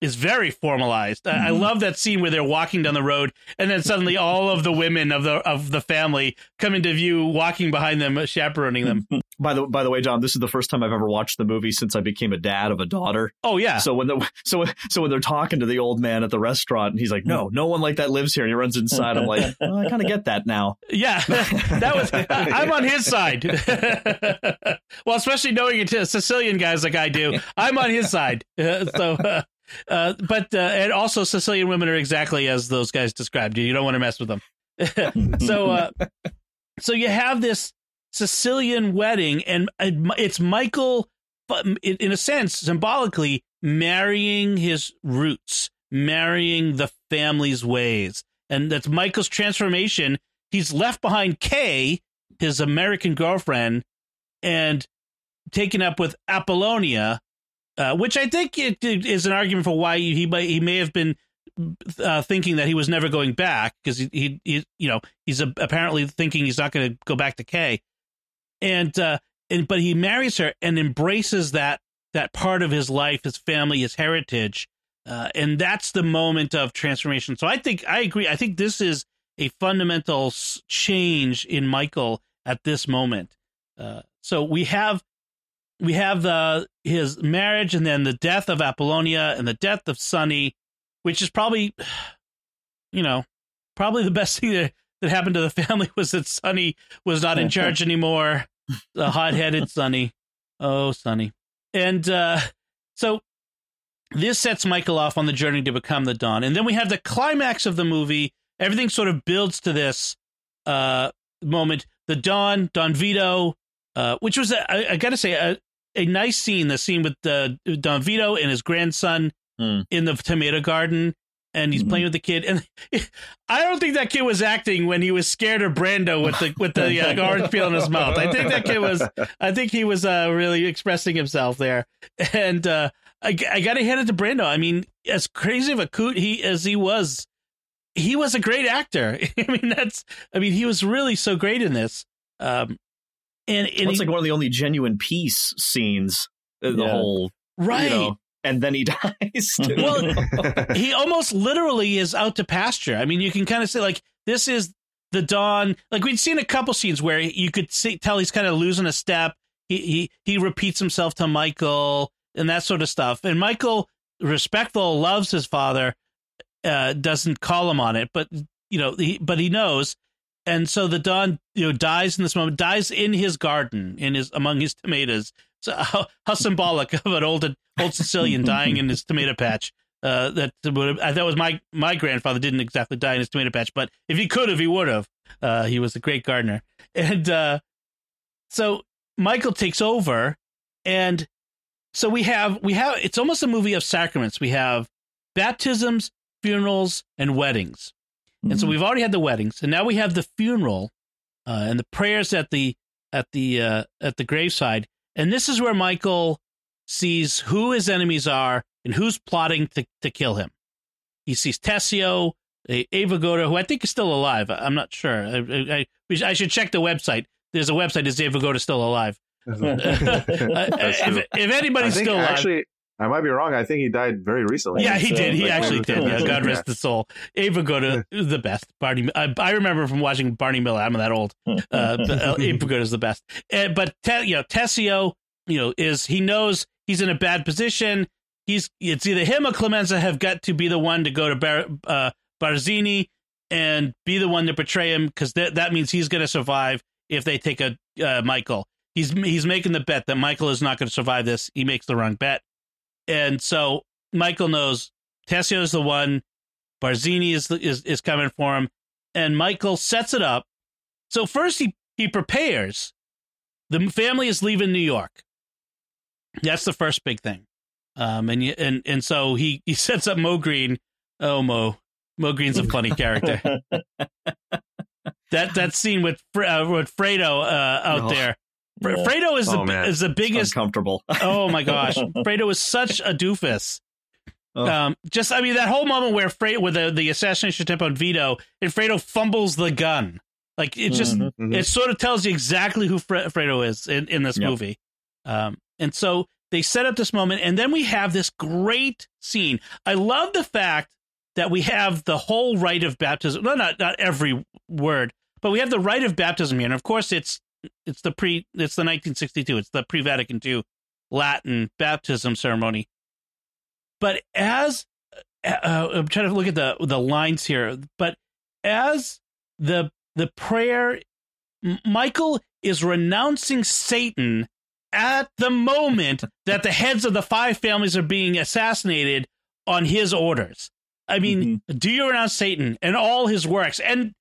is very formalized. Mm-hmm. I, I, mm-hmm. love that scene where they're walking down the road, and then suddenly all of the women of the of the family come into view, walking behind them, chaperoning them. [LAUGHS] By the by the way, John, this is the first time I've ever watched the movie since I became a dad of a daughter. Oh yeah. So when the [LAUGHS] so so when they're talking to the old man at the restaurant, and he's like, "No, no one like that lives here," and he runs inside. I'm like, [LAUGHS] oh, I kind of get that now. Yeah, [LAUGHS] that was. I'm on his side. well, especially knowing it, Sicilian guys like I do, I'm on his side. Uh, so. Uh, uh, but uh, and also Sicilian women are exactly as those guys described. You don't want to mess with them. so uh, so you have this Sicilian wedding, and it's Michael, in a sense, symbolically marrying his roots, marrying the family's ways, and that's Michael's transformation. He's left behind Kay, his American girlfriend, and taken up with Apollonia, uh, which I think it, it is an argument for why he may, he may have been uh, thinking that he was never going back because he, he, he, you know he's a, apparently thinking he's not going to go back to Kay, and uh, and but he marries her and embraces that that part of his life, his family, his heritage, uh, and that's the moment of transformation. So I think I agree. I think this is a fundamental change in Michael at this moment. Uh, so we have we have the his marriage and then the death of Apollonia and the death of Sonny, which is probably, [SIGHS] you know, probably the best thing that, that happened to the [LAUGHS] family was that Sonny was not in [LAUGHS] charge anymore. The hot headed [LAUGHS] Sonny. Oh, Sonny. And uh, so this sets Michael off on the journey to become the Don. And then we have the climax of the movie. Everything sort of builds to this uh, moment. The Don, Don Vito, uh, which was, I, I got to say, a, a nice scene. The scene with uh, Don Vito and his grandson mm. in the tomato garden, and he's mm-hmm. playing with the kid. And [LAUGHS] I don't think that kid was acting when he was scared of Brando with the with the uh, orange peel in his mouth. I think that kid was. I think he was uh, really expressing himself there. And uh, I, I got to hand it to Brando. I mean, as crazy of a coot he as he was, he was a great actor. [LAUGHS] I mean, that's. I mean, he was really so great in this. Um, and, and it's he, like one of the only genuine peace scenes. The yeah. whole right. You know, and then he [LAUGHS] dies. well, [LAUGHS] he almost literally is out to pasture. I mean, you can kind of say like this is the dawn. Like we'd seen a couple scenes where you could see, tell he's kind of losing a step. He he he repeats himself to Michael and that sort of stuff. And Michael, respectful, loves his father, uh, doesn't call him on it, but you know, he, but he knows and so the Don, you know, dies in this moment, dies in his garden, in his among his tomatoes. So how, how symbolic of an old old Sicilian dying in his tomato patch. Uh, that would that was my my grandfather didn't exactly die in his tomato patch, but if he could have, he would have. Uh, he was a great gardener, and uh, so Michael takes over, and so we have we have it's almost a movie of sacraments. We have baptisms, funerals, and weddings. And so mm-hmm. we've already had the weddings, and now we have the funeral uh, and the prayers at the at the uh, at the graveside. And this is where Michael sees who his enemies are and who's plotting to, to kill him. He sees Tessio, Abe Vigoda, who I think is still alive. I'm not sure. I, I, I should check the website. There's a website. Is Abe Vigoda still alive? [LAUGHS] Uh, uh, if, if, anybody's still alive, actually, I might be wrong. I think he died very recently. Yeah, he so, did. He like, actually did. Yeah, God rest his soul. Abe Vigoda is the best. Barney, I, I, remember from watching Barney Miller. I'm that old. [LAUGHS] Uh, uh, Abe Vigoda is the best. Uh, but te, you know, Tessio, you know, is he knows he's in a bad position. He's it's either him or Clemenza have got to be the one to go to Bar, uh, Barzini and be the one to betray him because th- that means he's going to survive if they take a uh, Michael. He's he's making the bet that Michael is not going to survive this. He makes the wrong bet. And so Michael knows Tessio is the one, Barzini is, the, is is coming for him, and Michael sets it up. So first he he prepares. The family is leaving New York. That's the first big thing. Um, and and and so he he [LAUGHS] sets up Moe Greene. Oh Mo, Moe Greene's a funny character. [LAUGHS] that that scene with uh, with Fredo uh, out oh. there yeah. Fredo is oh, the man. is the biggest comfortable. [LAUGHS] oh my gosh, Fredo is such a doofus. Oh. Um, just I mean that whole moment where Fredo with the, the assassination attempt on Vito and Fredo fumbles the gun, like it just mm-hmm, mm-hmm. it sort of tells you exactly who Fre- Fredo is in, in this yep. movie. Um, and so they set up this moment, and then we have this great scene. I love the fact that we have the whole rite of baptism. No, not not every word, but we have the rite of baptism here, and of course it's it's the pre it's the 1962 it's the pre-vatican II latin baptism ceremony. But as uh, uh, i'm trying to look at the the lines here but as the the prayer michael is renouncing satan at the moment that the heads of the five families are being assassinated on his orders. I mean mm-hmm. do you renounce satan and all his works? And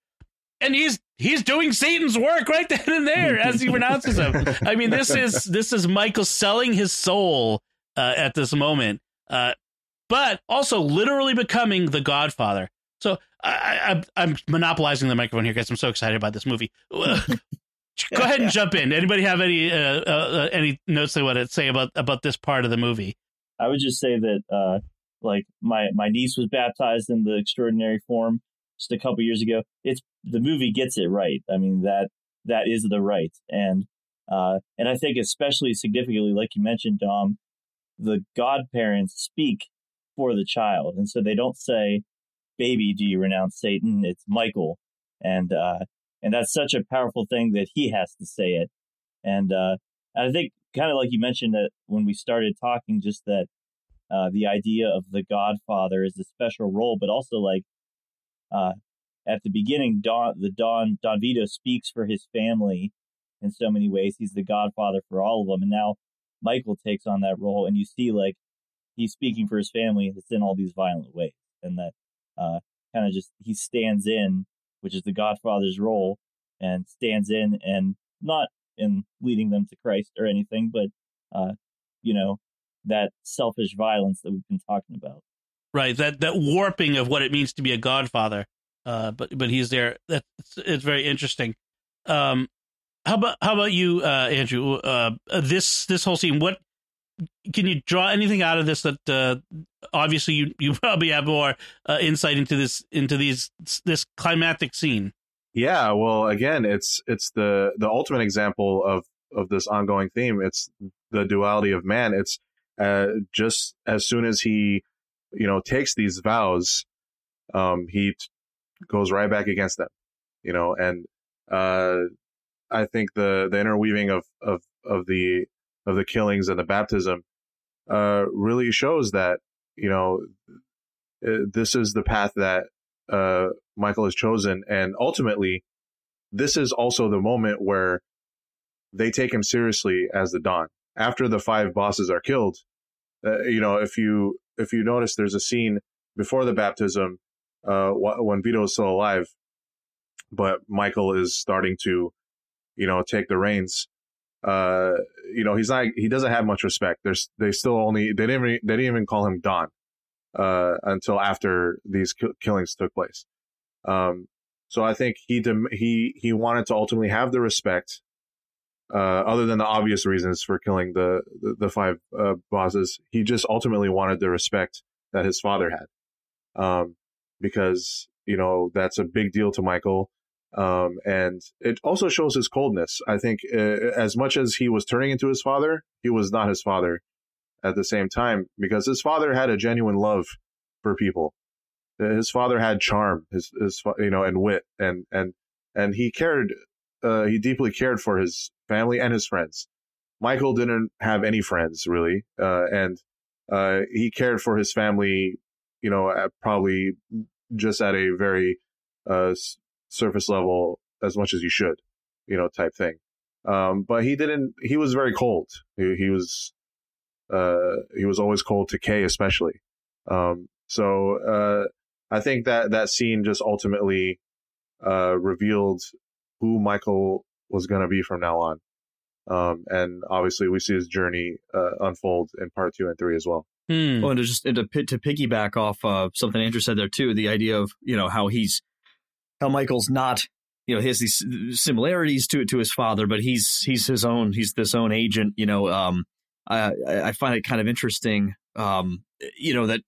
and he's he's doing Satan's work right then and there as he renounces him. I mean, this is this is Michael selling his soul uh, at this moment, uh, but also literally becoming the Godfather. So I, I, am monopolizing the microphone here guys. I'm so excited about this movie. [LAUGHS] Go ahead and jump in. Anybody have any uh, uh, any notes they want to say about about this part of the movie? I would just say that uh, like my my niece was baptized in the extraordinary form just a couple years ago. It's the movie gets it right. I mean that that is the right, and uh, and I think especially significantly, like you mentioned, Dom, the godparents speak for the child, and so they don't say, "Baby, do you renounce Satan?" It's Michael, and uh, and that's such a powerful thing that he has to say it, and uh, I think kind of like you mentioned that when we started talking, just that uh, the idea of the Godfather is a special role, but also like uh, at the beginning, Don the Don Don Vito speaks for his family in so many ways. He's the godfather for all of them, and now Michael takes on that role, and you see like he's speaking for his family, and it's in all these violent ways, and that uh, kind of just he stands in, which is the Godfather's role, and stands in and not in leading them to Christ or anything, but uh, you know that selfish violence that we've been talking about. Right, that that warping of what it means to be a godfather. Uh, but but he's there. That's it's very interesting. Um, how about how about you, uh, Andrew? Uh, this this whole scene. What can you draw anything out of this that uh, obviously you you [LAUGHS] probably have more uh, insight into this into these this climatic scene. Yeah, well, again, it's it's the the ultimate example of of this ongoing theme. It's the duality of man. It's uh, just as soon as he you know, takes these vows, um, he t- goes right back against them, you know, and, uh, I think the, the interweaving of, of, of the, of the killings and the baptism, uh, really shows that, you know, uh, this is the path that, uh, Michael has chosen. And ultimately, this is also the moment where they take him seriously as the Don. After the five bosses are killed, uh, you know, if you if you notice, there's a scene before the baptism uh, when Vito is still alive, but Michael is starting to, you know, take the reins. Uh, you know, he's not, he doesn't have much respect. There's, they still only, they didn't, even, they didn't even call him Don, uh, until after these ki- killings took place. Um, so I think he, dem- he, he wanted to ultimately have the respect uh, other than the obvious reasons for killing the the, the five uh, bosses, he just ultimately wanted the respect that his father had, um, because you know, that's a big deal to Michael. Um, and it also shows his coldness. I think uh, as much as he was turning into his father, he was not his father at the same time because his father had a genuine love for people. His father had charm, his, his, you know, and wit and, and, and he cared, uh, he deeply cared for his family and his friends. Michael didn't have any friends really. Uh, and, uh, he cared for his family, you know, probably just at a very, uh, surface level as much as you should, you know, type thing. Um, but he didn't, he was very cold. He, he was, uh, he was always cold to Kay, especially. Um, so, uh, I think that that scene just ultimately, uh, revealed who Michael was going to be from now on. Um, and obviously we see his journey, uh, unfold in part two and three as well. Hmm. Well, and to just and to, to piggyback off uh, something Andrew said there too, the idea of you know how he's how Michael's not you know he has these similarities to to his father, but he's he's his own he's this own agent. You know, um, I I find it kind of interesting. Um, you know that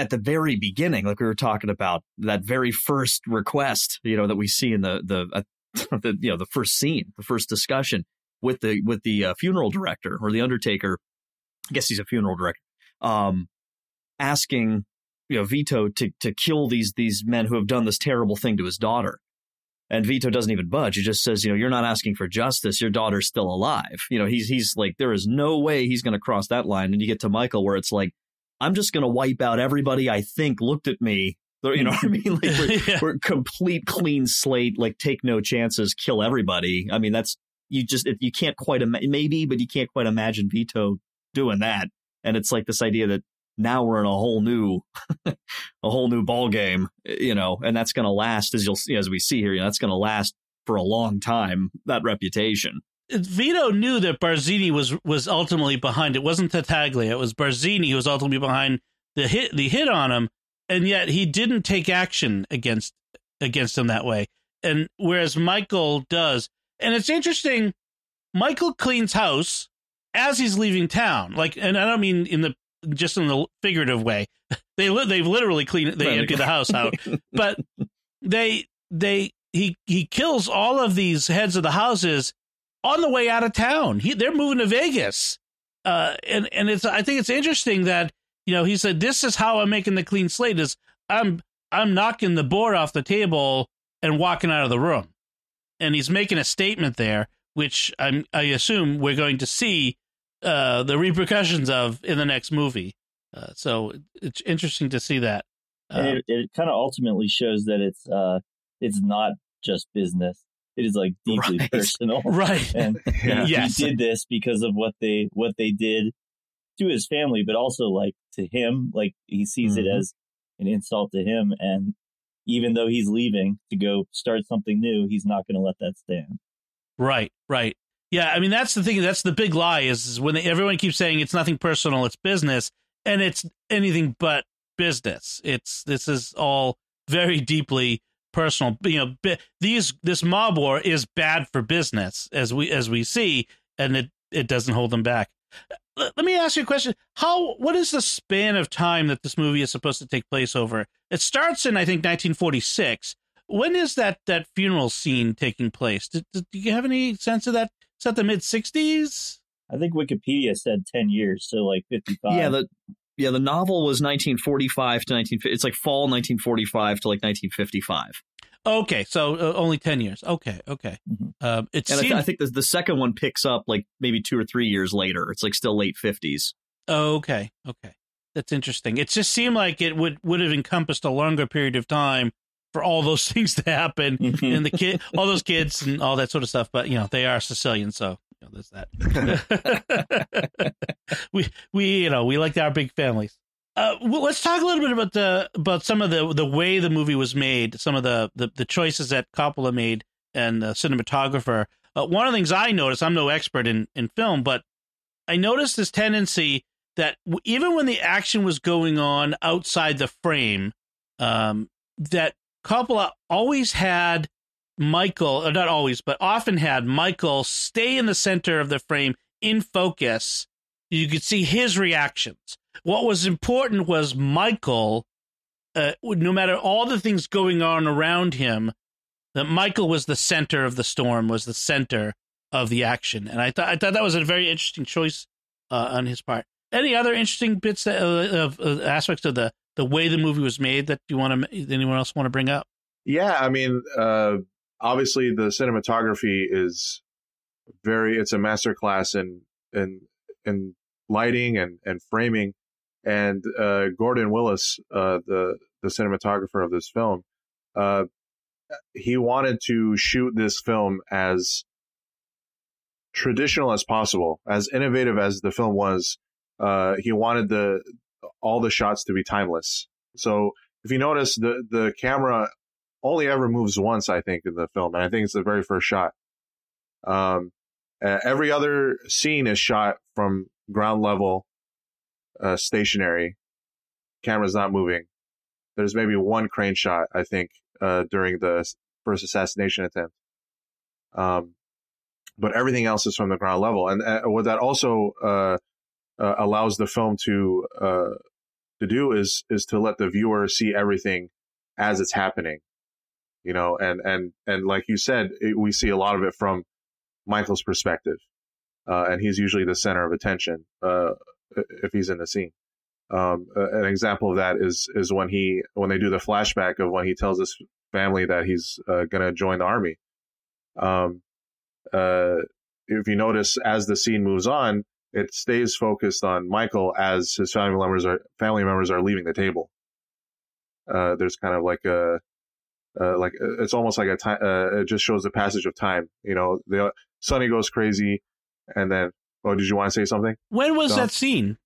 at the very beginning, like we were talking about, that very first request, you know, that we see in the the, uh, [LAUGHS] the you know the first scene, the first discussion with the with the uh, funeral director or the undertaker. I guess he's a funeral director. Um, asking you know Vito to to kill these these men who have done this terrible thing to his daughter. And Vito doesn't even budge. He just says, you know, you're not asking for justice. Your daughter's still alive. You know, he's he's like, there is no way he's going to cross that line. And you get to Michael, where it's like, I'm just going to wipe out everybody I think looked at me. You know what I [LAUGHS] mean? Like we're, [LAUGHS] yeah. we're complete clean slate. Like take no chances, kill everybody. I mean, that's you just you can't quite Im- maybe, but you can't quite imagine Vito doing that. And it's like this idea that now we're in a whole new [LAUGHS] a whole new ball game eh, you know and that's going to last as you'll see as we see here you know, that's going to last for a long time that reputation Vito knew that Barzini was was ultimately behind it. Wasn't Tattaglia. It was Barzini who was ultimately behind the hit the hit on him and yet he didn't take action against against him that way. And whereas Michael does and it's interesting Michael cleans house as he's leaving town. Like and I don't mean in the just in the figurative way. [LAUGHS] They they've literally cleaned they empty the house out, [LAUGHS] but they they he he kills all of these heads of the houses on the way out of town. He they're moving to Vegas, uh, and and it's I think it's interesting that you know he said this is how I'm making the clean slate is I'm I'm knocking the board off the table and walking out of the room, and he's making a statement there, which I'm I assume we're going to see uh, the repercussions of in the next movie. Uh, so it's interesting to see that. Uh, it, it kind of ultimately shows that it's uh, it's not just business. It is like deeply right. personal, [LAUGHS] right? And [LAUGHS] yeah. he, yes. he did this because of what they what they did to his family, but also like to him. Like he sees mm-hmm. it as an insult to him, and even though he's leaving to go start something new, he's not going to let that stand. Right, right. Yeah, I mean that's the thing. That's the big lie is, is when they, everyone keeps saying it's nothing personal, it's business, and it's anything but business. It's this is all very deeply personal. You know, bi- these this mob war is bad for business as we as we see, and it it doesn't hold them back. Let, let me ask you a question. How what is the span of time that this movie is supposed to take place over? It starts in I think 1946. When is that that funeral scene taking place? Do, do you have any sense of that is that the mid '60s? I think Wikipedia said 10 years, so like 55. Yeah, the yeah the novel was 1945 to 19. It's like fall 1945 to like 1955. Okay, so uh, only 10 years. Okay, okay. Mm-hmm. Um, it and seemed... I, th- I, think the, the second one picks up like maybe two or three years later. It's like still late 50s. Oh, okay, okay. That's interesting. It just seemed like it would would have encompassed a longer period of time for all those [LAUGHS] things to happen mm-hmm. and the kid, all those kids and all that sort of stuff. But you know, they are Sicilian, so there's that. [LAUGHS] we we you know we like our big families. Uh, well, let's talk a little bit about the about some of the the way the movie was made, some of the the, the choices that Coppola made and the cinematographer. Uh, one of the things I noticed, I'm no expert in in film, but I noticed this tendency that even when the action was going on outside the frame, um, that Coppola always had Michael, or not always, but often had Michael stay in the center of the frame in focus. You could see his reactions. What was important was Michael uh, no matter all the things going on around him, that Michael was the center of the storm, was the center of the action, and I thought I thought that was a very interesting choice uh, on his part. Any other interesting bits that, uh, of, of aspects of the the way the movie was made that you want to anyone else want to bring up? Yeah, I mean, uh, obviously the cinematography is very. It's a masterclass in in in lighting and and framing, and uh, Gordon Willis, uh, the the cinematographer of this film, uh, he wanted to shoot this film as traditional as possible, as innovative as the film was. Uh, he wanted the all the shots to be timeless. So if you notice, the the camera only ever moves once, I think, in the film, and I think it's the very first shot. Um, every other scene is shot from ground level, uh, stationary. Camera's not moving. There's maybe one crane shot, I think, uh, during the first assassination attempt. Um, but everything else is from the ground level, and uh, what that also uh, uh, allows the film to uh, to do is is to let the viewer see everything as it's happening, you know, and and and like you said, it, we see a lot of it from Michael's perspective, uh, and he's usually the center of attention uh, if he's in the scene. Um, an example of that is is when he when they do the flashback of when he tells his family that he's uh, going to join the army. Um, uh, if you notice, as the scene moves on, it stays focused on Michael as his family members are family members are leaving the table. Uh, there's kind of like a, uh, like it's almost like a time. Uh, it just shows the passage of time. You know, the Sonny goes crazy, and then oh, did you want to say something? When was that scene?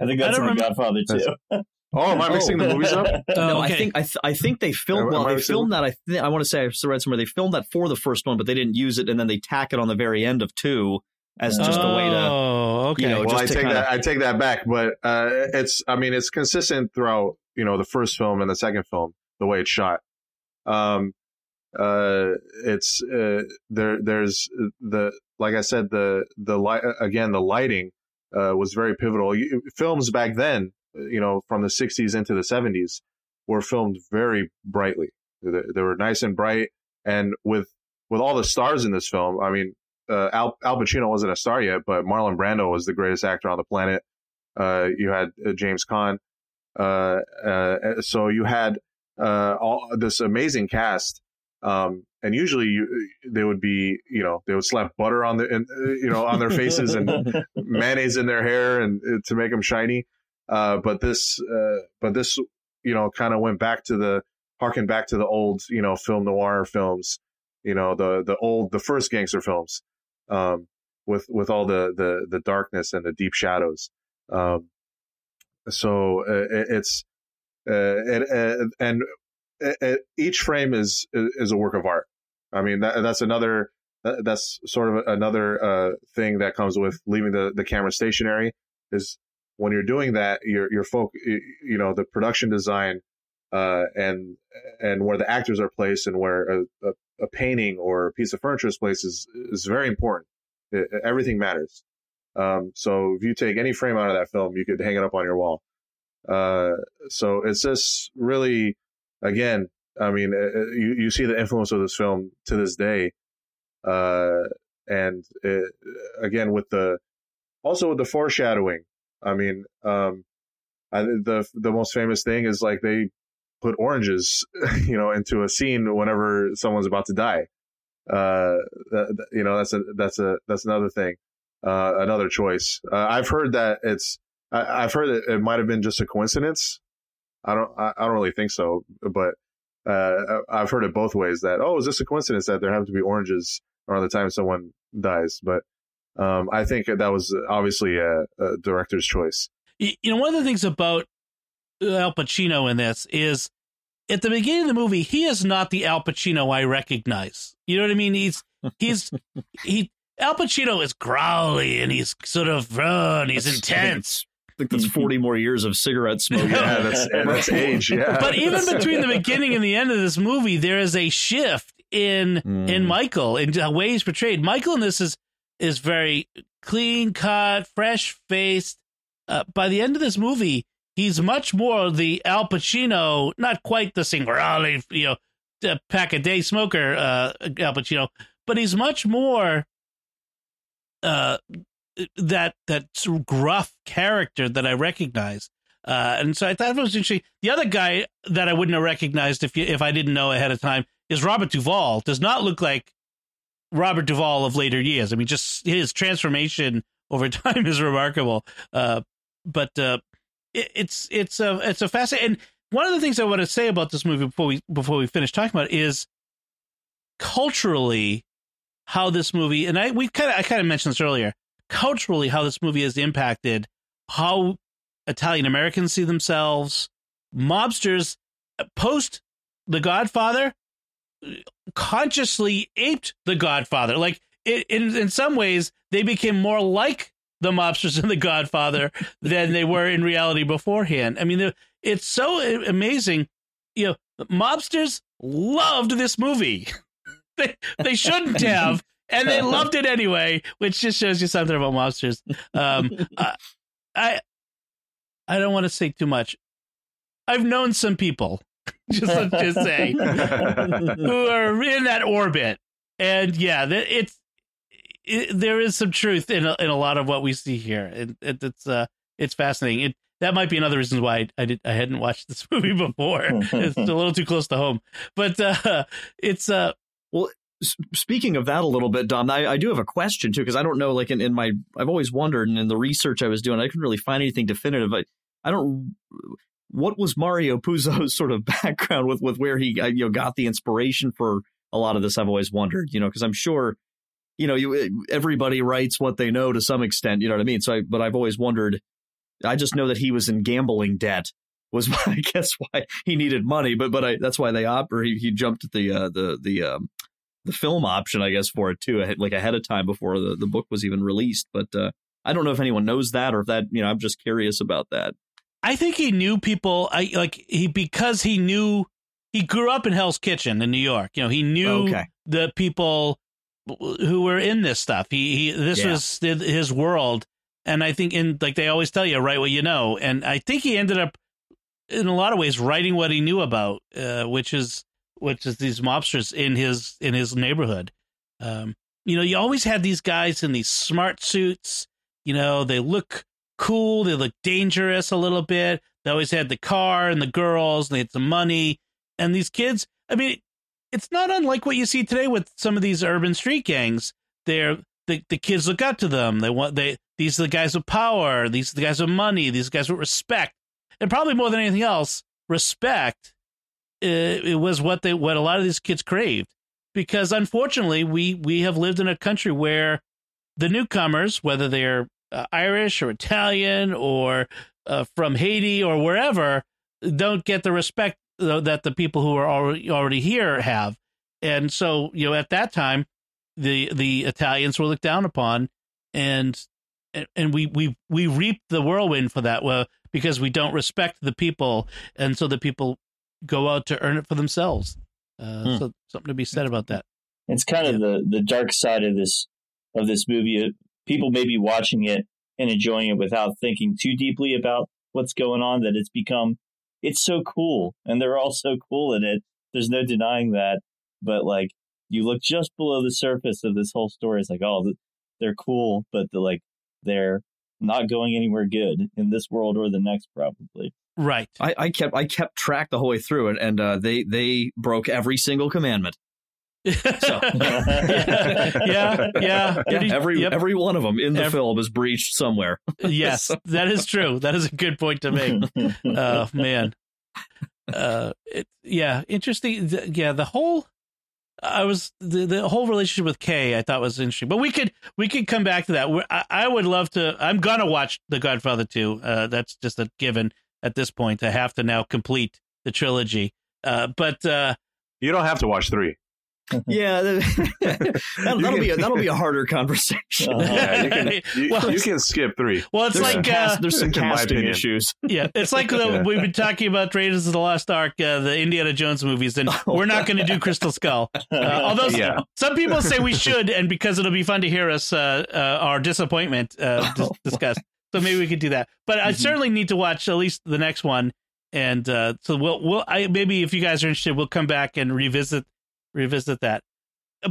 I think that's I in don't remember- Godfather too. [LAUGHS] Oh, am I mixing the movies up? [LAUGHS] Oh, no, I think I, th- I think they filmed. Well, they filmed that. I th- I want to say I read somewhere they filmed that for the first one, but they didn't use it, and then they tack it on the very end of two as just a way to. Oh, okay. you know, well, I take kinda- that. I take that back, but uh, it's. I mean, it's consistent throughout. You know, the first film and the second film, the way it's shot. Um, uh, it's uh, there. There's the like I said, the the light again. The lighting uh, was very pivotal. You, films back then, you know, from the '60s into the '70s, were filmed very brightly. They, they were nice and bright, and with with all the stars in this film, I mean, uh, Al, Al Pacino wasn't a star yet, but Marlon Brando was the greatest actor on the planet. Uh, you had uh, James Caan. Uh, uh, so you had uh, all this amazing cast. Um, and usually you, they would be, you know, they would slap butter on the, uh, you know, on their faces and [LAUGHS] mayonnaise in their hair and uh, to make them shiny. Uh, but this, uh, but this, you know, kind of went back to the, harken back to the old, you know, film noir films, you know, the, the old, the first gangster films, um, with, with all the, the, the darkness and the deep shadows. Um, so uh, it, it's, uh, it, uh, and it, it, each frame is, is a work of art. I mean, that, that's another, that's sort of another, uh, thing that comes with leaving the, the camera stationary is when you're doing that, your, your folk, you know, the production design, uh, and, and where the actors are placed and where a, a, a painting or a piece of furniture is placed is, is very important. It, everything matters. Um, so if you take any frame out of that film, you could hang it up on your wall. Uh, so it's just really, again, I mean, uh, you, you see the influence of this film to this day. Uh, and it, again, with the, also with the foreshadowing, I mean, um, I, the, the most famous thing is like they put oranges, [LAUGHS] you know, into a scene whenever someone's about to die. Uh, that, that- you know, that's a, that's a, that's another thing. Uh, another choice. Uh, I've heard that it's, I, I've heard that it might have been just a coincidence. I don't, I, I don't really think so, but, uh, I've heard it both ways that, oh, is this a coincidence that there happen to be oranges around the time someone dies? But, um, I think that was obviously a, a director's choice. You know, one of the things about Al Pacino in this is at the beginning of the movie, he is not the Al Pacino I recognize. You know what I mean? He's he's [LAUGHS] he Al Pacino is growly and he's sort of uh, and he's That's- I think intense. I think that's 40 more years of cigarette smoking. Yeah, that's, that's [LAUGHS] age. Yeah. But even between the beginning and the end of this movie, there is a shift in Mm. in Michael in the way he's portrayed. Michael in this is is very clean cut, fresh faced. Uh, by the end of this movie, he's much more the Al Pacino, not quite the single, you know, pack a day smoker, uh, Al Pacino, but he's much more uh, that that gruff character that I recognize. Uh, and so I thought it was interesting. The other guy that I wouldn't have recognized if you, if I didn't know ahead of time is Robert Duvall. Does not look like Robert Duvall of later years. I mean, just his transformation over [LAUGHS] time is remarkable. Uh, but uh, it, it's it's a it's a fascinating. And one of the things I want to say about this movie before we before we finish talking about is culturally how this movie and I we kind of I kind of mentioned this earlier. Culturally, how this movie has impacted how Italian Americans see themselves, mobsters uh, post The Godfather consciously aped The Godfather. Like it, in in some ways, they became more like the mobsters in The Godfather than they were in reality beforehand. I mean, it's so amazing. You know, mobsters loved this movie. [LAUGHS] they they shouldn't [LAUGHS] have, and they [LAUGHS] loved it anyway, which just shows you something about monsters. Um, [LAUGHS] I, I I don't want to say too much. I've known some people, [LAUGHS] just let's just say, who are in that orbit, and yeah, it's it, there is some truth in a, in a lot of what we see here, and it, it's uh it's fascinating. It that might be another reason why I, I did I hadn't watched this movie before. it's a little too close to home, but uh, it's uh. Speaking of that a little bit, Dom, I, I do have a question too because I don't know. Like in, in my, I've always wondered, and in the research I was doing, I couldn't really find anything definitive. I, I don't. What was Mario Puzo's [LAUGHS] sort of background with with where he you know got the inspiration for a lot of this? I've always wondered, you know, because I'm sure you know, you everybody writes what they know to some extent. You know what I mean? So, I, but I've always wondered. I just know that he was in gambling debt. Was [LAUGHS] I guess why he needed money, but but I, that's why they opt or he, he jumped the uh, the the um, the film option, I guess, for it too, like ahead of time before the, the book was even released. But uh, I don't know if anyone knows that or if that you know I'm just curious about that. I think he knew people. I like he because he knew he grew up in Hell's Kitchen in New York. You know, he knew okay. the people who were in this stuff. He, he this yeah. was his world, and I think in like they always tell you, write what you know. And I think he ended up in a lot of ways writing what he knew about, uh, which is which is these mobsters in his in his neighborhood. Um, you know, you always had these guys in these smart suits. You know, they look cool, they look dangerous a little bit. They always had the car and the girls, and they had some money. And these kids, I mean, it's not unlike what you see today with some of these urban street gangs. They're the, the kids look up to them. They want they these are the guys with power. These are the guys with money. These guys with respect, and probably more than anything else, respect. It, was what they what a lot of these kids craved because unfortunately we we have lived in a country where the newcomers, whether they're uh, Irish or Italian or uh, from Haiti or wherever, don't get the respect that the people who are already already here have. And so, you know, at that time, the the Italians were looked down upon, and and we we we reap the whirlwind for that, well, because we don't respect the people, and so the people go out to earn it for themselves. Uh, hmm. So something to be said about that. It's kind yeah. of the the dark side of this of this movie. People may be watching it and enjoying it without thinking too deeply about what's going on. That it's become it's so cool and they're all so cool in it. There's no denying that. But like you look just below the surface of this whole story, it's like, oh, they're cool, but they're like they're not going anywhere good in this world or the next, probably. Right. I, I kept I kept track the whole way through, and, and uh, they they broke every single commandment. So. [LAUGHS] yeah, yeah, yeah. Every yep. every one of them in the every, film is breached somewhere. yes, so. [LAUGHS] that is true. That is a good point to make. Oh man, uh, it, yeah, interesting. Yeah, the whole I was the, the whole relationship with Kay I thought was interesting, but we could we could come back to that. I, I would love to. I'm gonna watch The Godfather 2. Uh, that's just a given at this point. I have to now complete the trilogy. Uh, but uh, you don't have to watch three. [LAUGHS] yeah, that'll, [LAUGHS] that'll be a, that'll be a harder [LAUGHS] conversation. Uh, yeah, you can you, well, you, can skip three. Well, it's there's like some uh, there's some casting issues. Yeah, it's like the, we've been talking about Raiders of the Lost Ark, uh, the Indiana Jones movies, and oh, we're not going to do Crystal Skull. Uh, although yeah. some people say we should, and because it'll be fun to hear us uh, uh, our disappointment dis- discussed. So maybe we could do that. But I Mhm. certainly need to watch at least the next one, and uh, so we'll we'll I, maybe if you guys are interested, we'll come back and revisit revisit that.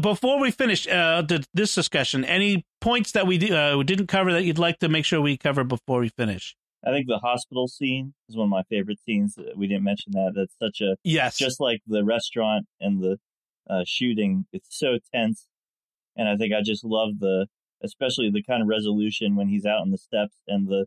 Before we finish uh, the, this discussion, any points that we uh, didn't cover that you'd like to make sure we cover before we finish? I think the hospital scene is one of my favorite scenes. We didn't mention that. That's such a Yes, just like the restaurant and the uh, shooting. It's so tense, and I think I just love the, especially the kind of resolution when he's out on the steps and the,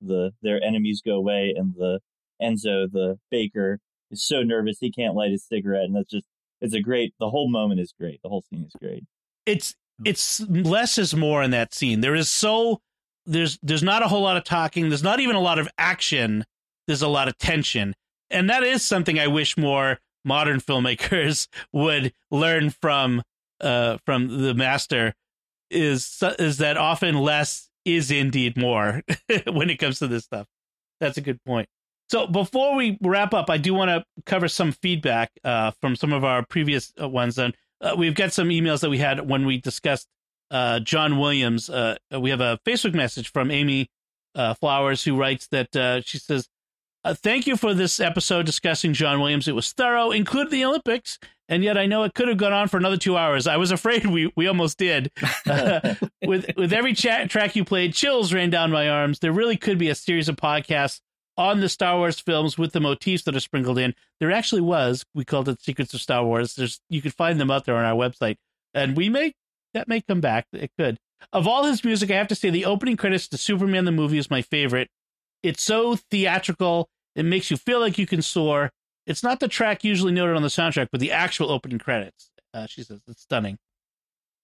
the their enemies go away and the Enzo, the baker, is so nervous he can't light his cigarette, and that's just it's a great. The whole moment is great. The whole scene is great. it's it's less is more in that scene. There is so there's there's not a whole lot of talking. There's not even a lot of action. There's a lot of tension, and that is something I wish more modern filmmakers [LAUGHS] would learn from uh from the master. Is is that often less is indeed more [LAUGHS] when it comes to this stuff. That's a good point. So before we wrap up, I do want to cover some feedback uh, from some of our previous uh, ones. And uh, we've got some emails that we had when we discussed uh, John Williams. Uh, we have a Facebook message from Amy uh, Flowers who writes that she says, "Thank you for this episode discussing John Williams. It was thorough, included the Olympics, and yet I know it could have gone on for another two hours. I was afraid we we almost did. [LAUGHS] with with every track you played, chills ran down my arms. There really could be a series of podcasts." On the Star Wars films with the motifs that are sprinkled in, there actually was. We called it Secrets of Star Wars. There's you can find them out there on our website, and we may that may come back. It could. Of all his music, I have to say the opening credits to Superman the movie is my favorite. It's so theatrical. It makes you feel like you can soar. It's not the track usually noted on the soundtrack, but the actual opening credits. Uh, she says it's stunning.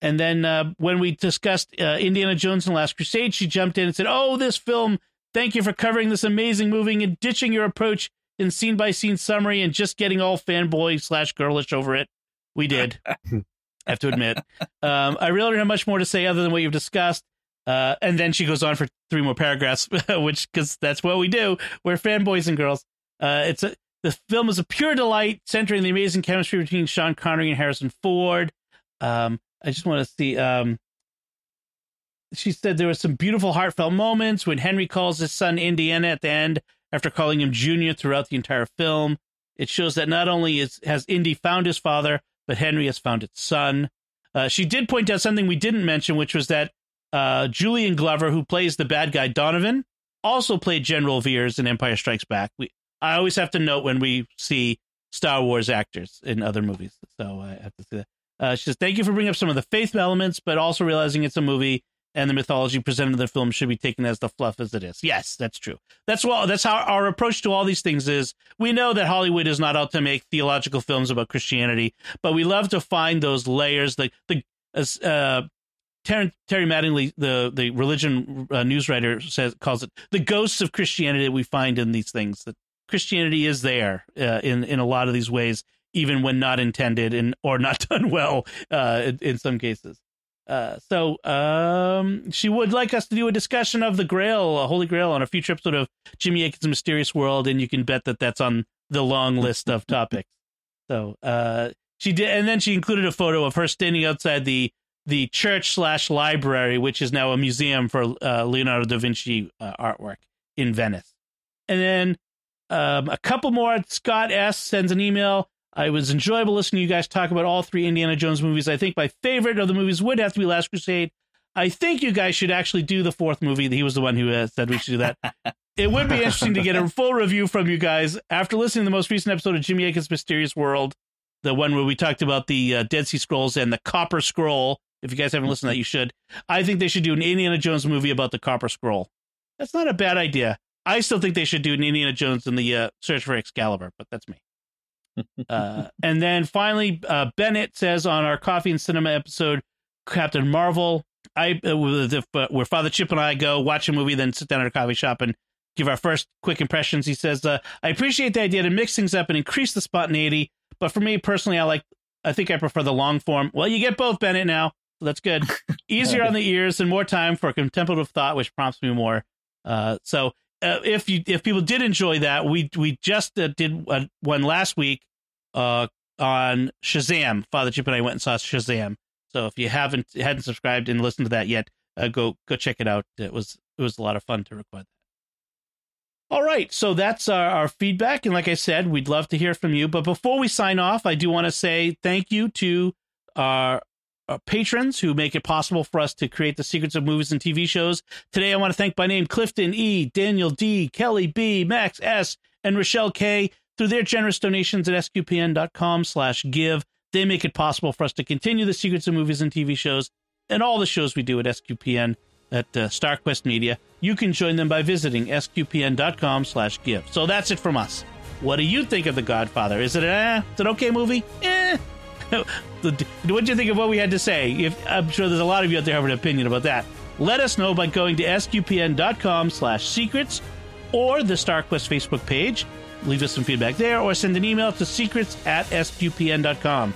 And then uh, when we discussed uh, Indiana Jones and the Last Crusade, she jumped in and said, "Oh, this film! Thank you for covering this amazing movie and ditching your approach in scene by scene summary and just getting all fanboy slash girlish over it. We did. [LAUGHS] I have to admit. Um, I really don't have much more to say other than what you've discussed. Uh, and then she goes on for three more paragraphs, [LAUGHS] which because that's what we do. We're fanboys and girls. Uh, it's a the film is a pure delight, centering the amazing chemistry between Sean Connery and Harrison Ford. Um, I just want to see. Um, she said there were some beautiful, heartfelt moments when Henry calls his son Indiana at the end after calling him Junior throughout the entire film. It shows that not only is, has Indy found his father, but Henry has found its son. Uh, she did point out something we didn't mention, which was that uh, Julian Glover, who plays the bad guy Donovan, also played General Veers in Empire Strikes Back. We, I always have to note when we see Star Wars actors in other movies, so I have to say that. Uh, she says, "Thank you for bringing up some of the faith elements, but also realizing it's a movie and the mythology presented in the film should be taken as the fluff as it is." Yes, that's true. That's well. That's how our approach to all these things is. We know that Hollywood is not out to make theological films about Christianity, but we love to find those layers. The the as uh, Terry, Terry Mattingly, the the religion uh, news writer, says calls it the ghosts of Christianity that we find in these things. That Christianity is there uh, in in a lot of these ways, even when not intended and or not [LAUGHS] done well uh, in, in some cases. Uh, so um, she would like us to do a discussion of the Grail, a Holy Grail, on a future episode of Jimmy Akin's Mysterious World, and you can bet that that's on the long list of topics. So uh, she did, and then she included a photo of her standing outside the the church slash library, which is now a museum for uh, Leonardo da Vinci uh, artwork in Venice. And then um, a couple more. Scott S sends an email. I was enjoyable listening to you guys talk about all three Indiana Jones movies. I think my favorite of the movies would have to be Last Crusade. I think you guys should actually do the fourth movie. He was the one who uh, said we should do that. [LAUGHS] it would be interesting to get a full review from you guys after listening to the most recent episode of Jimmy Akin's Mysterious World, the one where we talked about the uh, Dead Sea Scrolls and the Copper Scroll. If you guys haven't listened to that, you should. I think they should do an Indiana Jones movie about the Copper Scroll. That's not a bad idea. I still think they should do an Indiana Jones and the uh, Search for Excalibur, but that's me. [LAUGHS] uh, and then finally, uh, Bennett says on our Coffee and Cinema episode, Captain Marvel, I uh, with- uh, where Father Chip and I go watch a movie, then sit down at a coffee shop and give our first quick impressions. He says, uh, "I appreciate the idea to mix things up and increase the spontaneity, but for me personally, I like, I think I prefer the long form. Well, you get both, Bennett. Now, so that's good. [LAUGHS] Easier on the ears and more time for contemplative thought, which prompts me more. Uh, so." Uh, if you if people did enjoy that, we we just uh, did one, last week uh, on Shazam. Father Chip and I went and saw Shazam. So if you haven't hadn't subscribed and listened to that yet, uh, go go check it out. It was it was a lot of fun to record that. All right, so that's our, our, feedback. And like I said, we'd love to hear from you. But before we sign off, I do want to say thank you to our, our, patrons who make it possible for us to create the secrets of movies and TV shows. Today, I want to thank by name Clifton E., Daniel D., Kelly B., Max S., and Rochelle K. Through their generous donations at sqpn.com slash give, they make it possible for us to continue the secrets of movies and TV shows and all the shows we do at SQPN at uh, StarQuest Media. You can join them by visiting sqpn.com slash give. So that's it from us. What do you think of The Godfather? Is it, eh, is it okay movie? Eh. [LAUGHS] what do you think of what we had to say? If, I'm sure there's a lot of you out there have an opinion about that. Let us know by going to sqpn.com slash secrets or the StarQuest Facebook page. Leave us some feedback there or send an email to secrets at sqpn.com.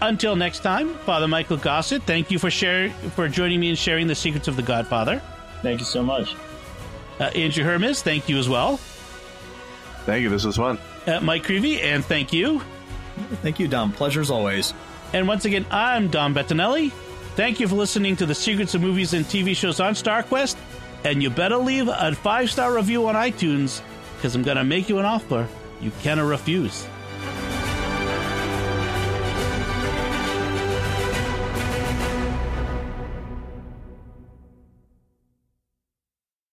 Until next time, Father Michael Gossett, thank you for sharing for joining me and sharing the secrets of the Godfather. Thank you so much. Uh, Andrew Hermiz, thank you as well. Thank you. This was fun. Uh, Mike Creavey, and thank you. Thank you, Dom. Pleasure as always. And once again, I'm Dom Bettinelli. Thank you for listening to the secrets of movies and TV shows on StarQuest. And you better leave a five star review on iTunes because I'm going to make you an offer you cannot refuse.